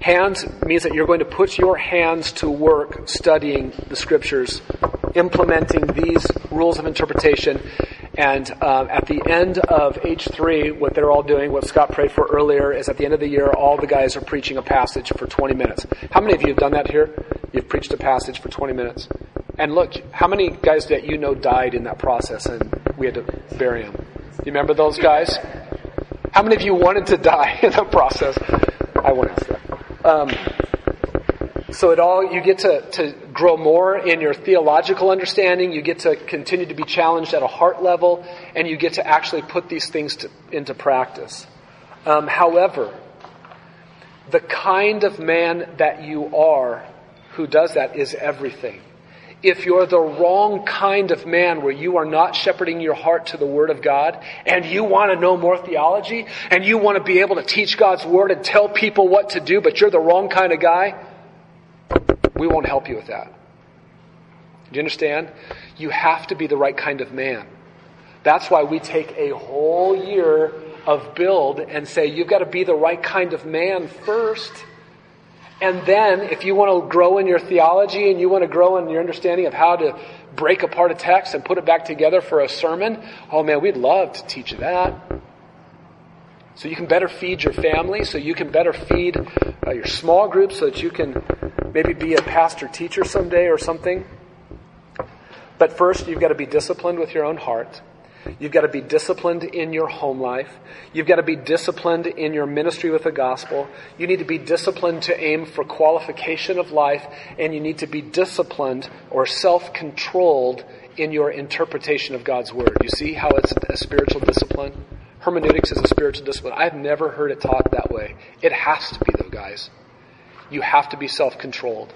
Hands means that you're going to put your hands to work studying the Scriptures, implementing these rules of interpretation. And uh, at the end of H3, what they're all doing, what Scott prayed for earlier, is at the end of the year, all the guys are preaching a passage for 20 minutes. How many of you have done that here? You've preached a passage for 20 minutes. And look, how many guys that you know died in that process and we had to bury them? You remember those guys? How many of you wanted to die in the process? I won't ask that. Um, so it all, you get to, to grow more in your theological understanding, you get to continue to be challenged at a heart level, and you get to actually put these things to, into practice. Um, however, the kind of man that you are who does that is everything if you're the wrong kind of man where you are not shepherding your heart to the Word of God and you want to know more theology and you want to be able to teach God's Word and tell people what to do, but you're the wrong kind of guy, we won't help you with that. Do you understand? You have to be the right kind of man. That's why we take a whole year of build and say, you've got to be the right kind of man first. And then, if you want to grow in your theology and you want to grow in your understanding of how to break apart a text and put it back together for a sermon, oh man, we'd love to teach you that. So you can better feed your family, so you can better feed uh, your small group, so that you can maybe be a pastor teacher someday or something. But first, you've got to be disciplined with your own heart. You've got to be disciplined in your home life. You've got to be disciplined in your ministry with the gospel. You need to be disciplined to aim for qualification of life, and you need to be disciplined or self controlled in your interpretation of God's word. You see how it's a spiritual discipline? Hermeneutics is a spiritual discipline. I've never heard it taught that way. It has to be, though, guys. You have to be self controlled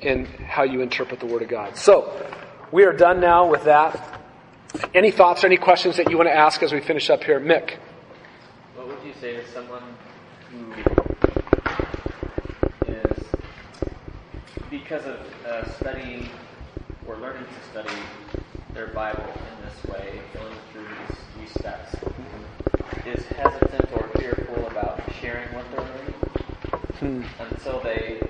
in how you interpret the Word of God. So, we are done now with that. Any thoughts or any questions that you want to ask as we finish up here? Mick. What would you say to someone who is, because of uh, studying or learning to study their Bible in this way, going through these, these steps, is hesitant or fearful about sharing what they're learning hmm. until they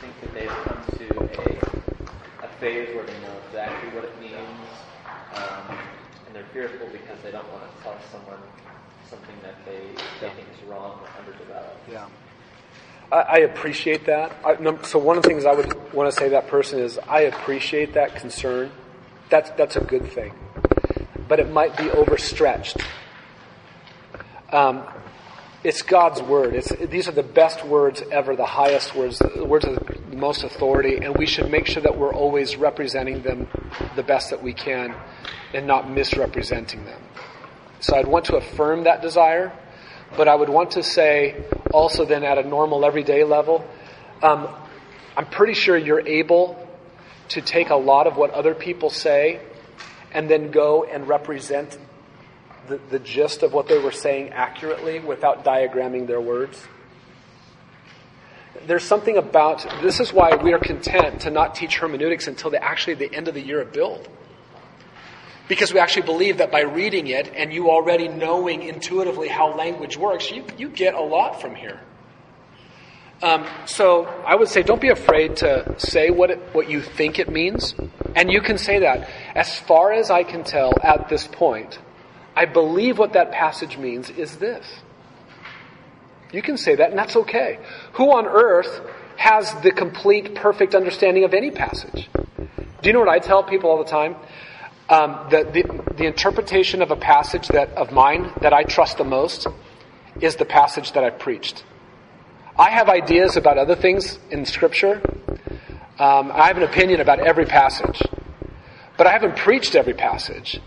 think that they've come to a, a phase where they know exactly what it means um, and they're fearful because they don't want to tell someone something that they, they think is wrong or underdeveloped. Yeah. I, appreciate that. So one of the things I would want to say to that person is I appreciate that concern. That's, that's a good thing. But it might be overstretched. Um, it's God's word. It's, these are the best words ever, the highest words, the words of the most authority, and we should make sure that we're always representing them the best that we can and not misrepresenting them. So I'd want to affirm that desire, but I would want to say also then at a normal everyday level, um, I'm pretty sure you're able to take a lot of what other people say and then go and represent the, the gist of what they were saying accurately without diagramming their words. There's something about, this is why we are content to not teach hermeneutics until the, actually the end of the year of build. Because we actually believe that by reading it and you already knowing intuitively how language works, you, you get a lot from here. Um, so I would say don't be afraid to say what, it, what you think it means. And you can say that. As far as I can tell at this point, I believe what that passage means is this. You can say that, and that's okay. Who on earth has the complete, perfect understanding of any passage? Do you know what I tell people all the time? Um, the, the, the interpretation of a passage that of mine that I trust the most is the passage that I've preached. I have ideas about other things in Scripture. Um, I have an opinion about every passage, but I haven't preached every passage.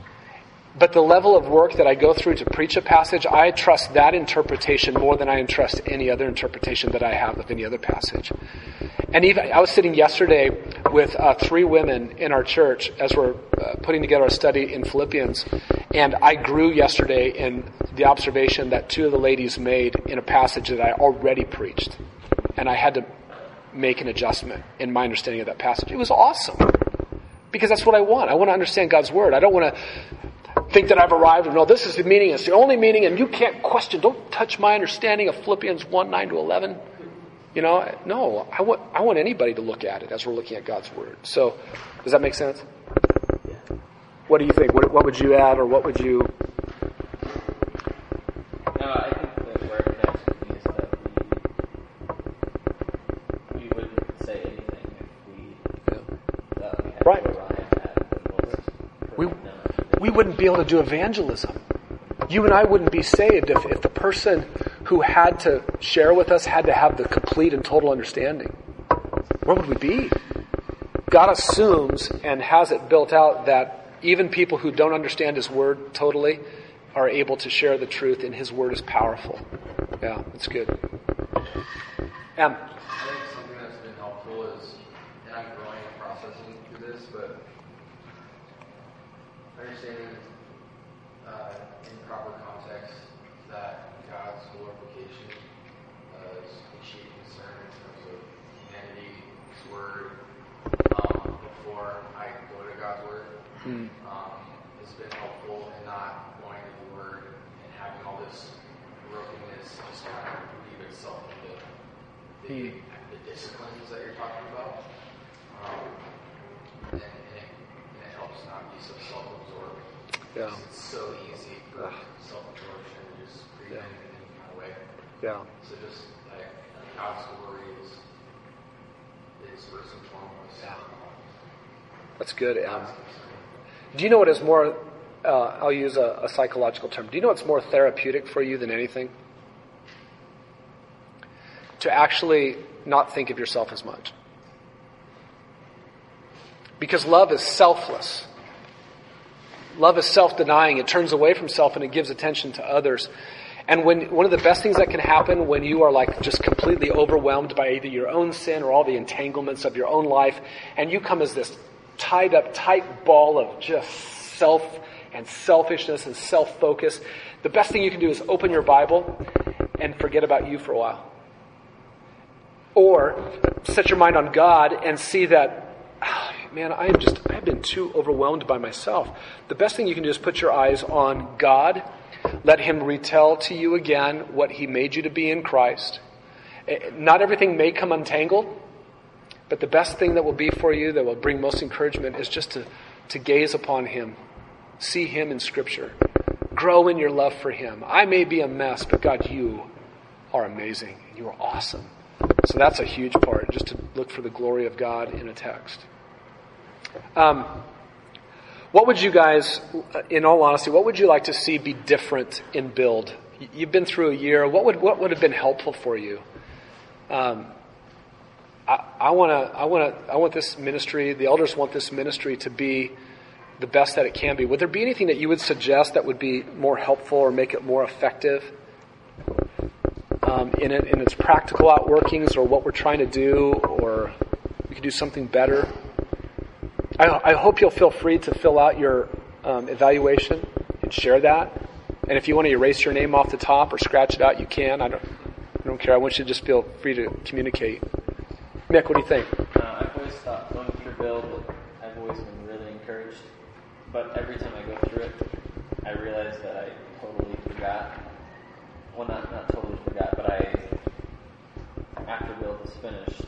But the level of work that I go through to preach a passage, I trust that interpretation more than I trust any other interpretation that I have of any other passage. And even I was sitting yesterday with uh, three women in our church as we're uh, putting together a study in Philippians, and I grew yesterday in the observation that two of the ladies made in a passage that I already preached, and I had to make an adjustment in my understanding of that passage. It was awesome because that's what I want. I want to understand God's word. I don't want to think that I've arrived and no, this is the meaning. It's the only meaning, and you can't question. Don't touch my understanding of Philippians 1 9 to 11. You know, no, I want, I want anybody to look at it as we're looking at God's Word. So, does that make sense? What do you think? What, what would you add, or what would you. No, I think that where it connects with me is that we, we wouldn't say anything if we Right. to arrive at the most We, perfect knowledge. We wouldn't be able to do evangelism. You and I wouldn't be saved if, if the person who had to share with us had to have the complete and total understanding. Where would we be? God assumes and has it built out that even people who don't understand His Word totally are able to share the truth, and His Word is powerful. Yeah, that's good. Em, I think something that's been helpful is, and I'm growing and processing through this, but understanding uh, in proper context that God's glorification uh, is a chief concern in terms of humanity, His Word. Um, before I go to God's Word, um, has been helpful in not going to the Word and having all this brokenness just kind of weave itself into the, the disciplines that you're talking about. Um, and, and, it, and it helps not be so self-absorbed. Yeah. It's so easy for Ugh. self-absorption to just creep Yeah. in any kind of way. yeah. So just like God's glory is is first and foremost. Yeah. um, That's good, concern. Do you know what is more, uh, I'll use a, a psychological term. Do you know what's more therapeutic for you than anything? To actually not think of yourself as much. Because love is selfless. Love is self-denying. It turns away from self and it gives attention to others. And when, one of the best things that can happen when you are like just completely overwhelmed by either your own sin or all the entanglements of your own life, and you come as this tied up, tight ball of just self and selfishness and self-focus, the best thing you can do is open your Bible and forget about you for a while. Or set your mind on God and see that, man, I am just, I've been too overwhelmed by myself. The best thing you can do is put your eyes on God. Let Him retell to you again what He made you to be in Christ. Eh, Not everything may come untangled, but the best thing that will be for you, that will bring most encouragement, is just to, to gaze upon Him. See Him in Scripture. Grow in your love for Him. I may be a mess, but God, you are amazing. You are awesome. So that's a huge part, just to look for the glory of God in a text. Um, what would you guys, in all honesty, what would you like to see be different in build? You've been through a year. What would what would have been helpful for you? Um, I want to. I want to. I want this ministry. The elders want this ministry to be the best that it can be. Would there be anything that you would suggest that would be more helpful or make it more effective? Um, in, it, in its practical outworkings or what we're trying to do, or we could do something better. I, I hope you'll feel free to fill out your um, evaluation and share that. And if you want to erase your name off the top or scratch it out, you can. I don't, I don't care. I want you to just feel free to communicate. Mick, what do you think? Uh, I've always thought going through build, I've always been really encouraged. But every time I go through it, I realize that I totally forgot. Well, not not totally forgot, but I after build is finished,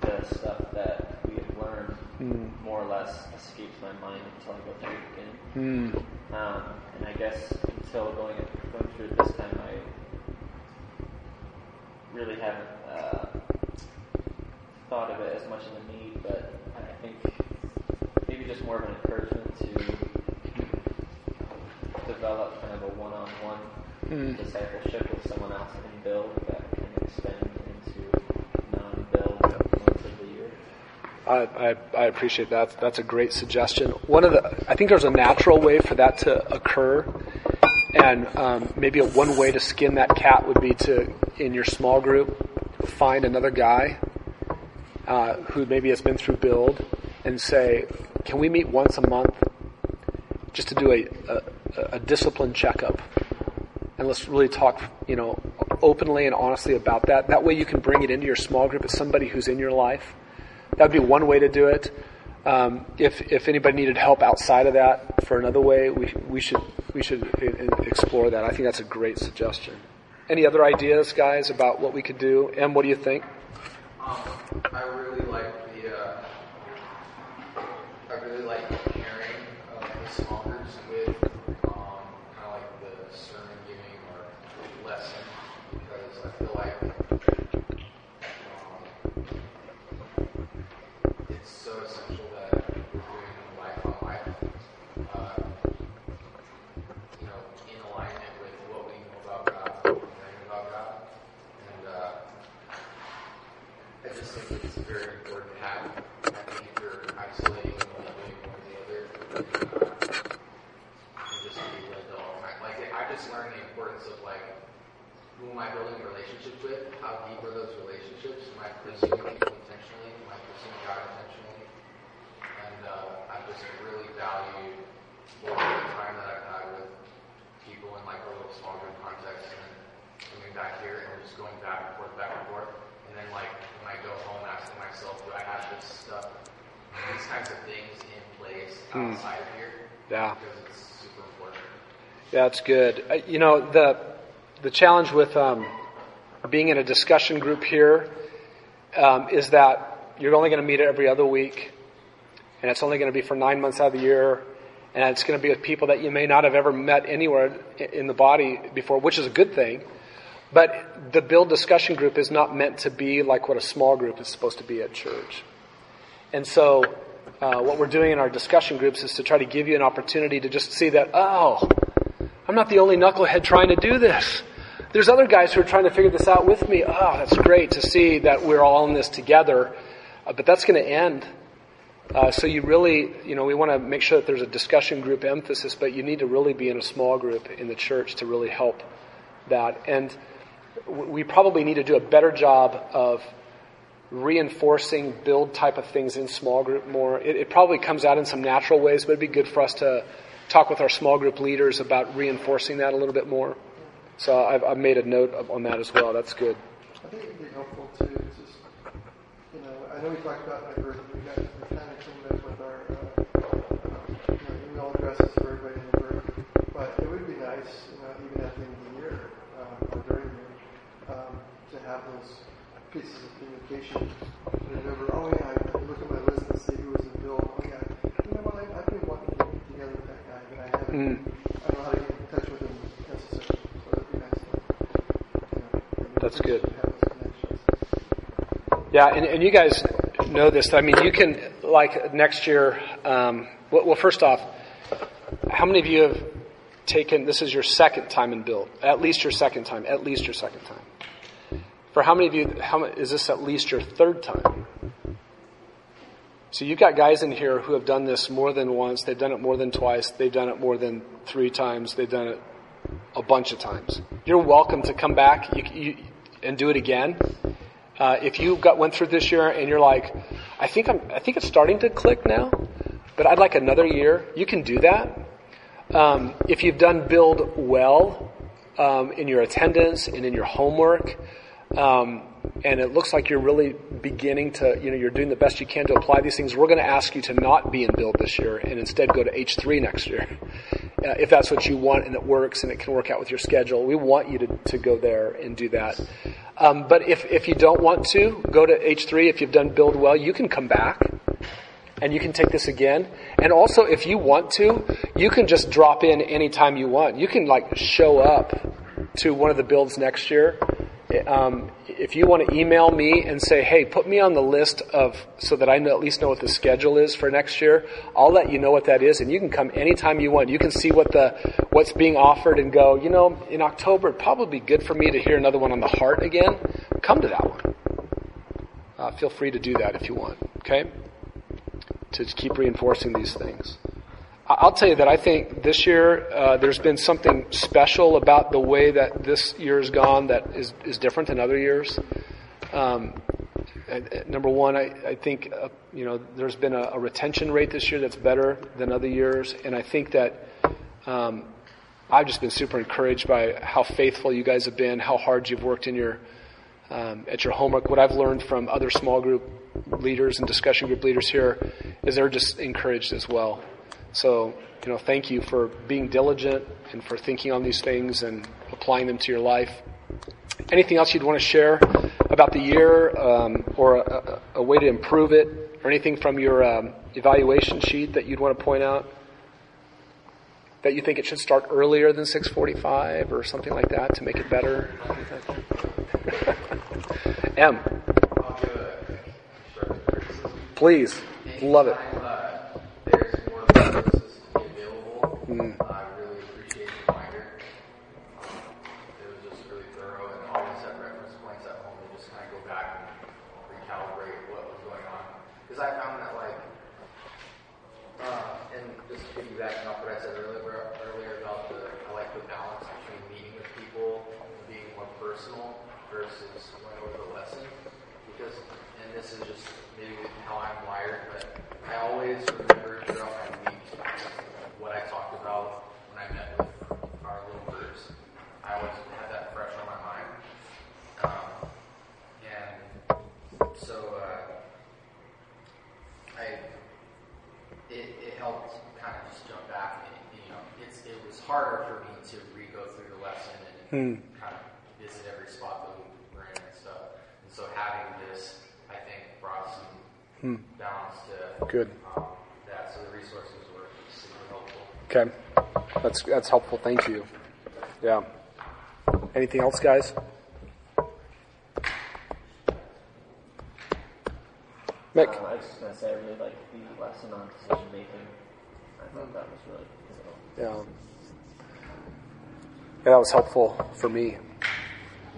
the stuff that we have learned more or less escapes my mind until I go through it again. Hmm. Um, and I guess until going going through it this time, I really haven't uh, thought of it as much of a need. But I think maybe just more of an encouragement to develop kind of a one-on-one discipleship with someone else in build that can extend into non-build months of the year. I, I, I appreciate that. That's a great suggestion. One of the, I think there's a natural way for that to occur, and um, maybe a, one way to skin that cat would be to, in your small group, find another guy uh, who maybe has been through build, and say, "Can we meet once a month, just to do a, a, a discipline checkup, and let's really talk, you know, openly and honestly about that. That way, you can bring it into your small group as somebody who's in your life." That would be one way to do it. Um, if if anybody needed help outside of that for another way, we we should we should explore that. I think that's a great suggestion. Any other ideas, guys, about what we could do? Em, what do you think? Um, I really like the, uh, I really like the pairing of the small groups with, um, kind of like the sermon giving or lesson, because I feel like, um, it's so essential that we're doing life on life, uh, you know, in alignment with what we know about God, what we learn about God, and, uh, I just think it's very important to have. I think if you're isolating and only doing one or the other, uh, you just be led the all time. Like I just learned the importance of like who am I building relationships with? How deep are those relationships? Am I pursuing people intentionally? Am I pursuing God intentionally? And uh, I just really value both the time that I've had with people in like a little small group context and then coming back here and just going back and forth, back and forth. And then like when I go home asking myself, do I have this stuff, these kinds of things in place outside of here? Yeah. Because it's super important. Yeah, that's good. Uh, You know, the the challenge with um, being in a discussion group here um, is that you're only going to meet every other week, and it's only going to be for nine months out of the year, and it's going to be with people that you may not have ever met anywhere in the body before, which is a good thing. But the build discussion group is not meant to be like what a small group is supposed to be at church. And so, uh, what we're doing in our discussion groups is to try to give you an opportunity to just see that, oh, I'm not the only knucklehead trying to do this. There's other guys who are trying to figure this out with me. Oh, that's great to see that we're all in this together. Uh, but that's going to end. Uh, so you really, you know, we want to make sure that there's a discussion group emphasis, but you need to really be in a small group in the church to really help that. And we probably need to do a better job of reinforcing build type of things in small group more. It, it probably comes out in some natural ways, but it'd be good for us to talk with our small group leaders about reinforcing that a little bit more. So I've, I've made a note on that as well. That's good. I think it'd be helpful to just, you know, I know we talked about in group, we got, cleaned up with our, uh, you know, email addresses for everybody in the group. But it would be nice, you know, even at the end of the year, um, or during the year, um, to have those pieces of communication. Remember, oh yeah, I look at my list and see who was in build. Oh yeah, you know what, I, I've been wanting to get together with that guy, but I haven't, Mm. I don't know how to get in touch with him necessarily. So it'd be nice to, you know, That's good. have those connections. Yeah, and, and you guys know this. I mean, you can, like next year, um, well, well, first off, how many of you have taken, this is your second time in build? At least your second time. At least your second time. For how many of you, how, is this at least your third time? So you've got guys in here who have done this more than once, they've done it more than twice, they've done it more than three times, they've done it a bunch of times. You're welcome to come back. You, you, and do it again. Uh, if you got went through this year and you're like, I think I'm, I think it's starting to click now, but I'd like another year. You can do that. Um, if you've done build well um, in your attendance and in your homework, um, and it looks like you're really beginning to, you know, you're doing the best you can to apply these things, we're going to ask you to not be in build this year and instead go to H3 next year. Uh, if that's what you want and it works and it can work out with your schedule, we want you to, to go there and do that. Um, but if, if you don't want to, go to H3. If you've done build well, you can come back and you can take this again. And also, if you want to, you can just drop in anytime you want. You can like show up to one of the builds next year. Um, if you want to email me and say, hey, put me on the list of, so that I know, at least know what the schedule is for next year, I'll let you know what that is and you can come anytime you want. You can see what the, what's being offered and go, you know, in October, it'd probably be good for me to hear another one on the heart again. Come to that one. Uh, feel free to do that if you want, okay? To keep reinforcing these things. I'll tell you that I think this year uh, there's been something special about the way that this year has gone that is, is different than other years. Um, number one, I, I think uh, you know there's been a, a, retention rate this year that's better than other years, and I think that um, I've just been super encouraged by how faithful you guys have been, how hard you've worked in your um, at your homework. What I've learned from other small group leaders and discussion group leaders here is they're just encouraged as well. So, you know, thank you for being diligent and for thinking on these things and applying them to your life. Anything else you'd want to share about the year um, or a, a, way to improve it or anything from your um, evaluation sheet that you'd want to point out? That you think it should start earlier than 645 or something like that to make it better? M. Please. Love it. Mm. I really appreciate the reminder. It was just really thorough and always set reference points at home to just kind of go back and recalibrate what was going on. Because I found that like, uh, and just piggybacking off what I said earlier, earlier about the, I like the balance between meeting with people and being more personal versus going over the lesson. Because, and this is just maybe how I'm wired, but I always remember throughout my week what I talked about when I met with our little groups. I always had that fresh on my mind. Um, and so uh, I, it, it helped kind of just jump back. And, you know, it's, it was harder for me to re-go through the lesson and Hmm. kind of visit every spot that we were in and stuff. And so having this, I think, brought some balance to Good. um, that. So the resources were super helpful. Okay. That's, that's helpful. Thank you. Yeah. Anything else, guys? Mick? Um, I was just going to say, I really liked the lesson on decision making. I thought that was really pivotal. Yeah. Yeah, that was helpful for me.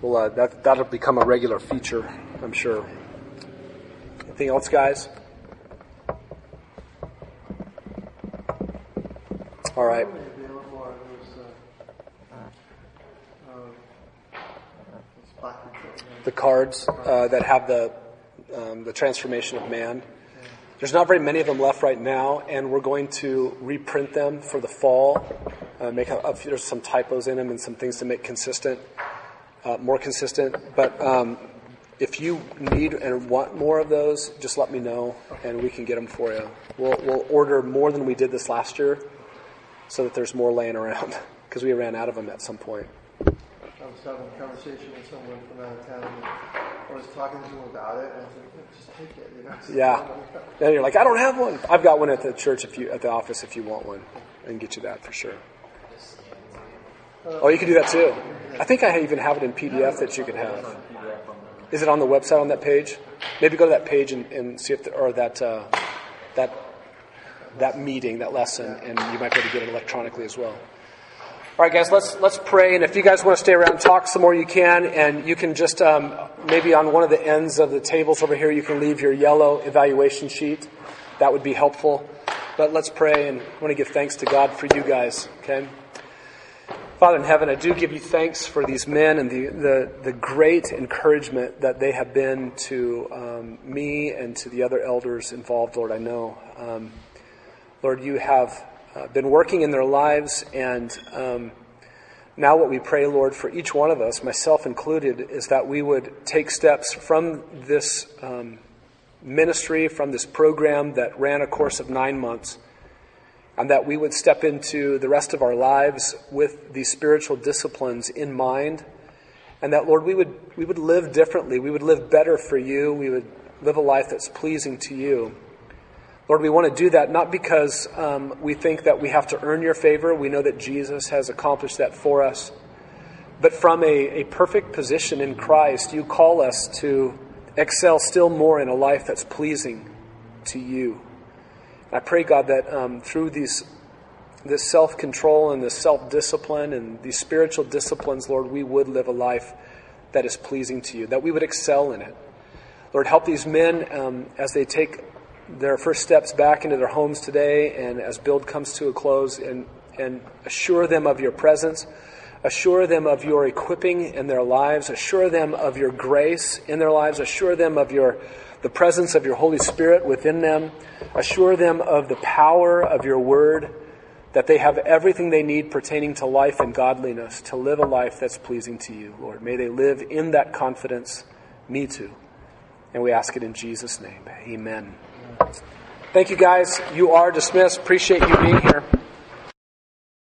Well, uh, that, that'll become a regular feature, I'm sure. Anything else, guys? All right. Probably available are those, uh, those placards that we have. The cards uh, that have the, um, the transformation of man. There's not very many of them left right now, and we're going to reprint them for the fall. Uh, make a, a few, there's some typos in them and some things to make consistent, uh, more consistent. But um, if you need and want more of those, just let me know, and we can get them for you. We'll, we'll order more than we did this last year, so that there's more laying around because we ran out of them at some point. I was having a conversation with someone from out of town, and I was talking to him about it, and I said, just take it, you know. Yeah. Then you're like, I don't have one. I've got one at the church if you at the office if you want one. I can get you that for sure. Uh, oh, you can do that too. I think I even have it in PDF that you can have. Is it on the website on that page? Maybe go to that page and, and see if the, or that uh, that that meeting, that lesson, and you might be able to get it electronically as well. All right, guys, let's let's pray. And if you guys want to stay around and talk some more, you can. And you can just um, maybe on one of the ends of the tables over here, you can leave your yellow evaluation sheet. That would be helpful. But let's pray, and I want to give thanks to God for you guys. Okay. Father in heaven, I do give you thanks for these men and the, the, the great encouragement that they have been to um, me and to the other elders involved, Lord. I know. Um, Lord, you have uh, been working in their lives, and um, now what we pray, Lord, for each one of us, myself included, is that we would take steps from this um, ministry, from this program that ran a course of nine months and that we would step into the rest of our lives with these spiritual disciplines in mind, and that, Lord, we would, we would live differently. We would live better for you. We would live a life that's pleasing to you. Lord, we want to do that not because um, we think that we have to earn your favor. We know that Jesus has accomplished that for us. But from a, a perfect position in Christ, you call us to excel still more in a life that's pleasing to you. I pray, God, that um, through these, this self control and this self discipline and these spiritual disciplines, Lord, we would live a life that is pleasing to you, that we would excel in it. Lord, help these men um, as they take their first steps back into their homes today and as build comes to a close and, and assure them of your presence. Assure them of your equipping in their lives. Assure them of your grace in their lives. Assure them of your the presence of your Holy Spirit within them. Assure them of the power of your word, that they have everything they need pertaining to life and godliness to live a life that's pleasing to you, Lord. May they live in that confidence. Me too. And we ask it in Jesus' name. Amen. Thank you, guys. You are dismissed. Appreciate you being here.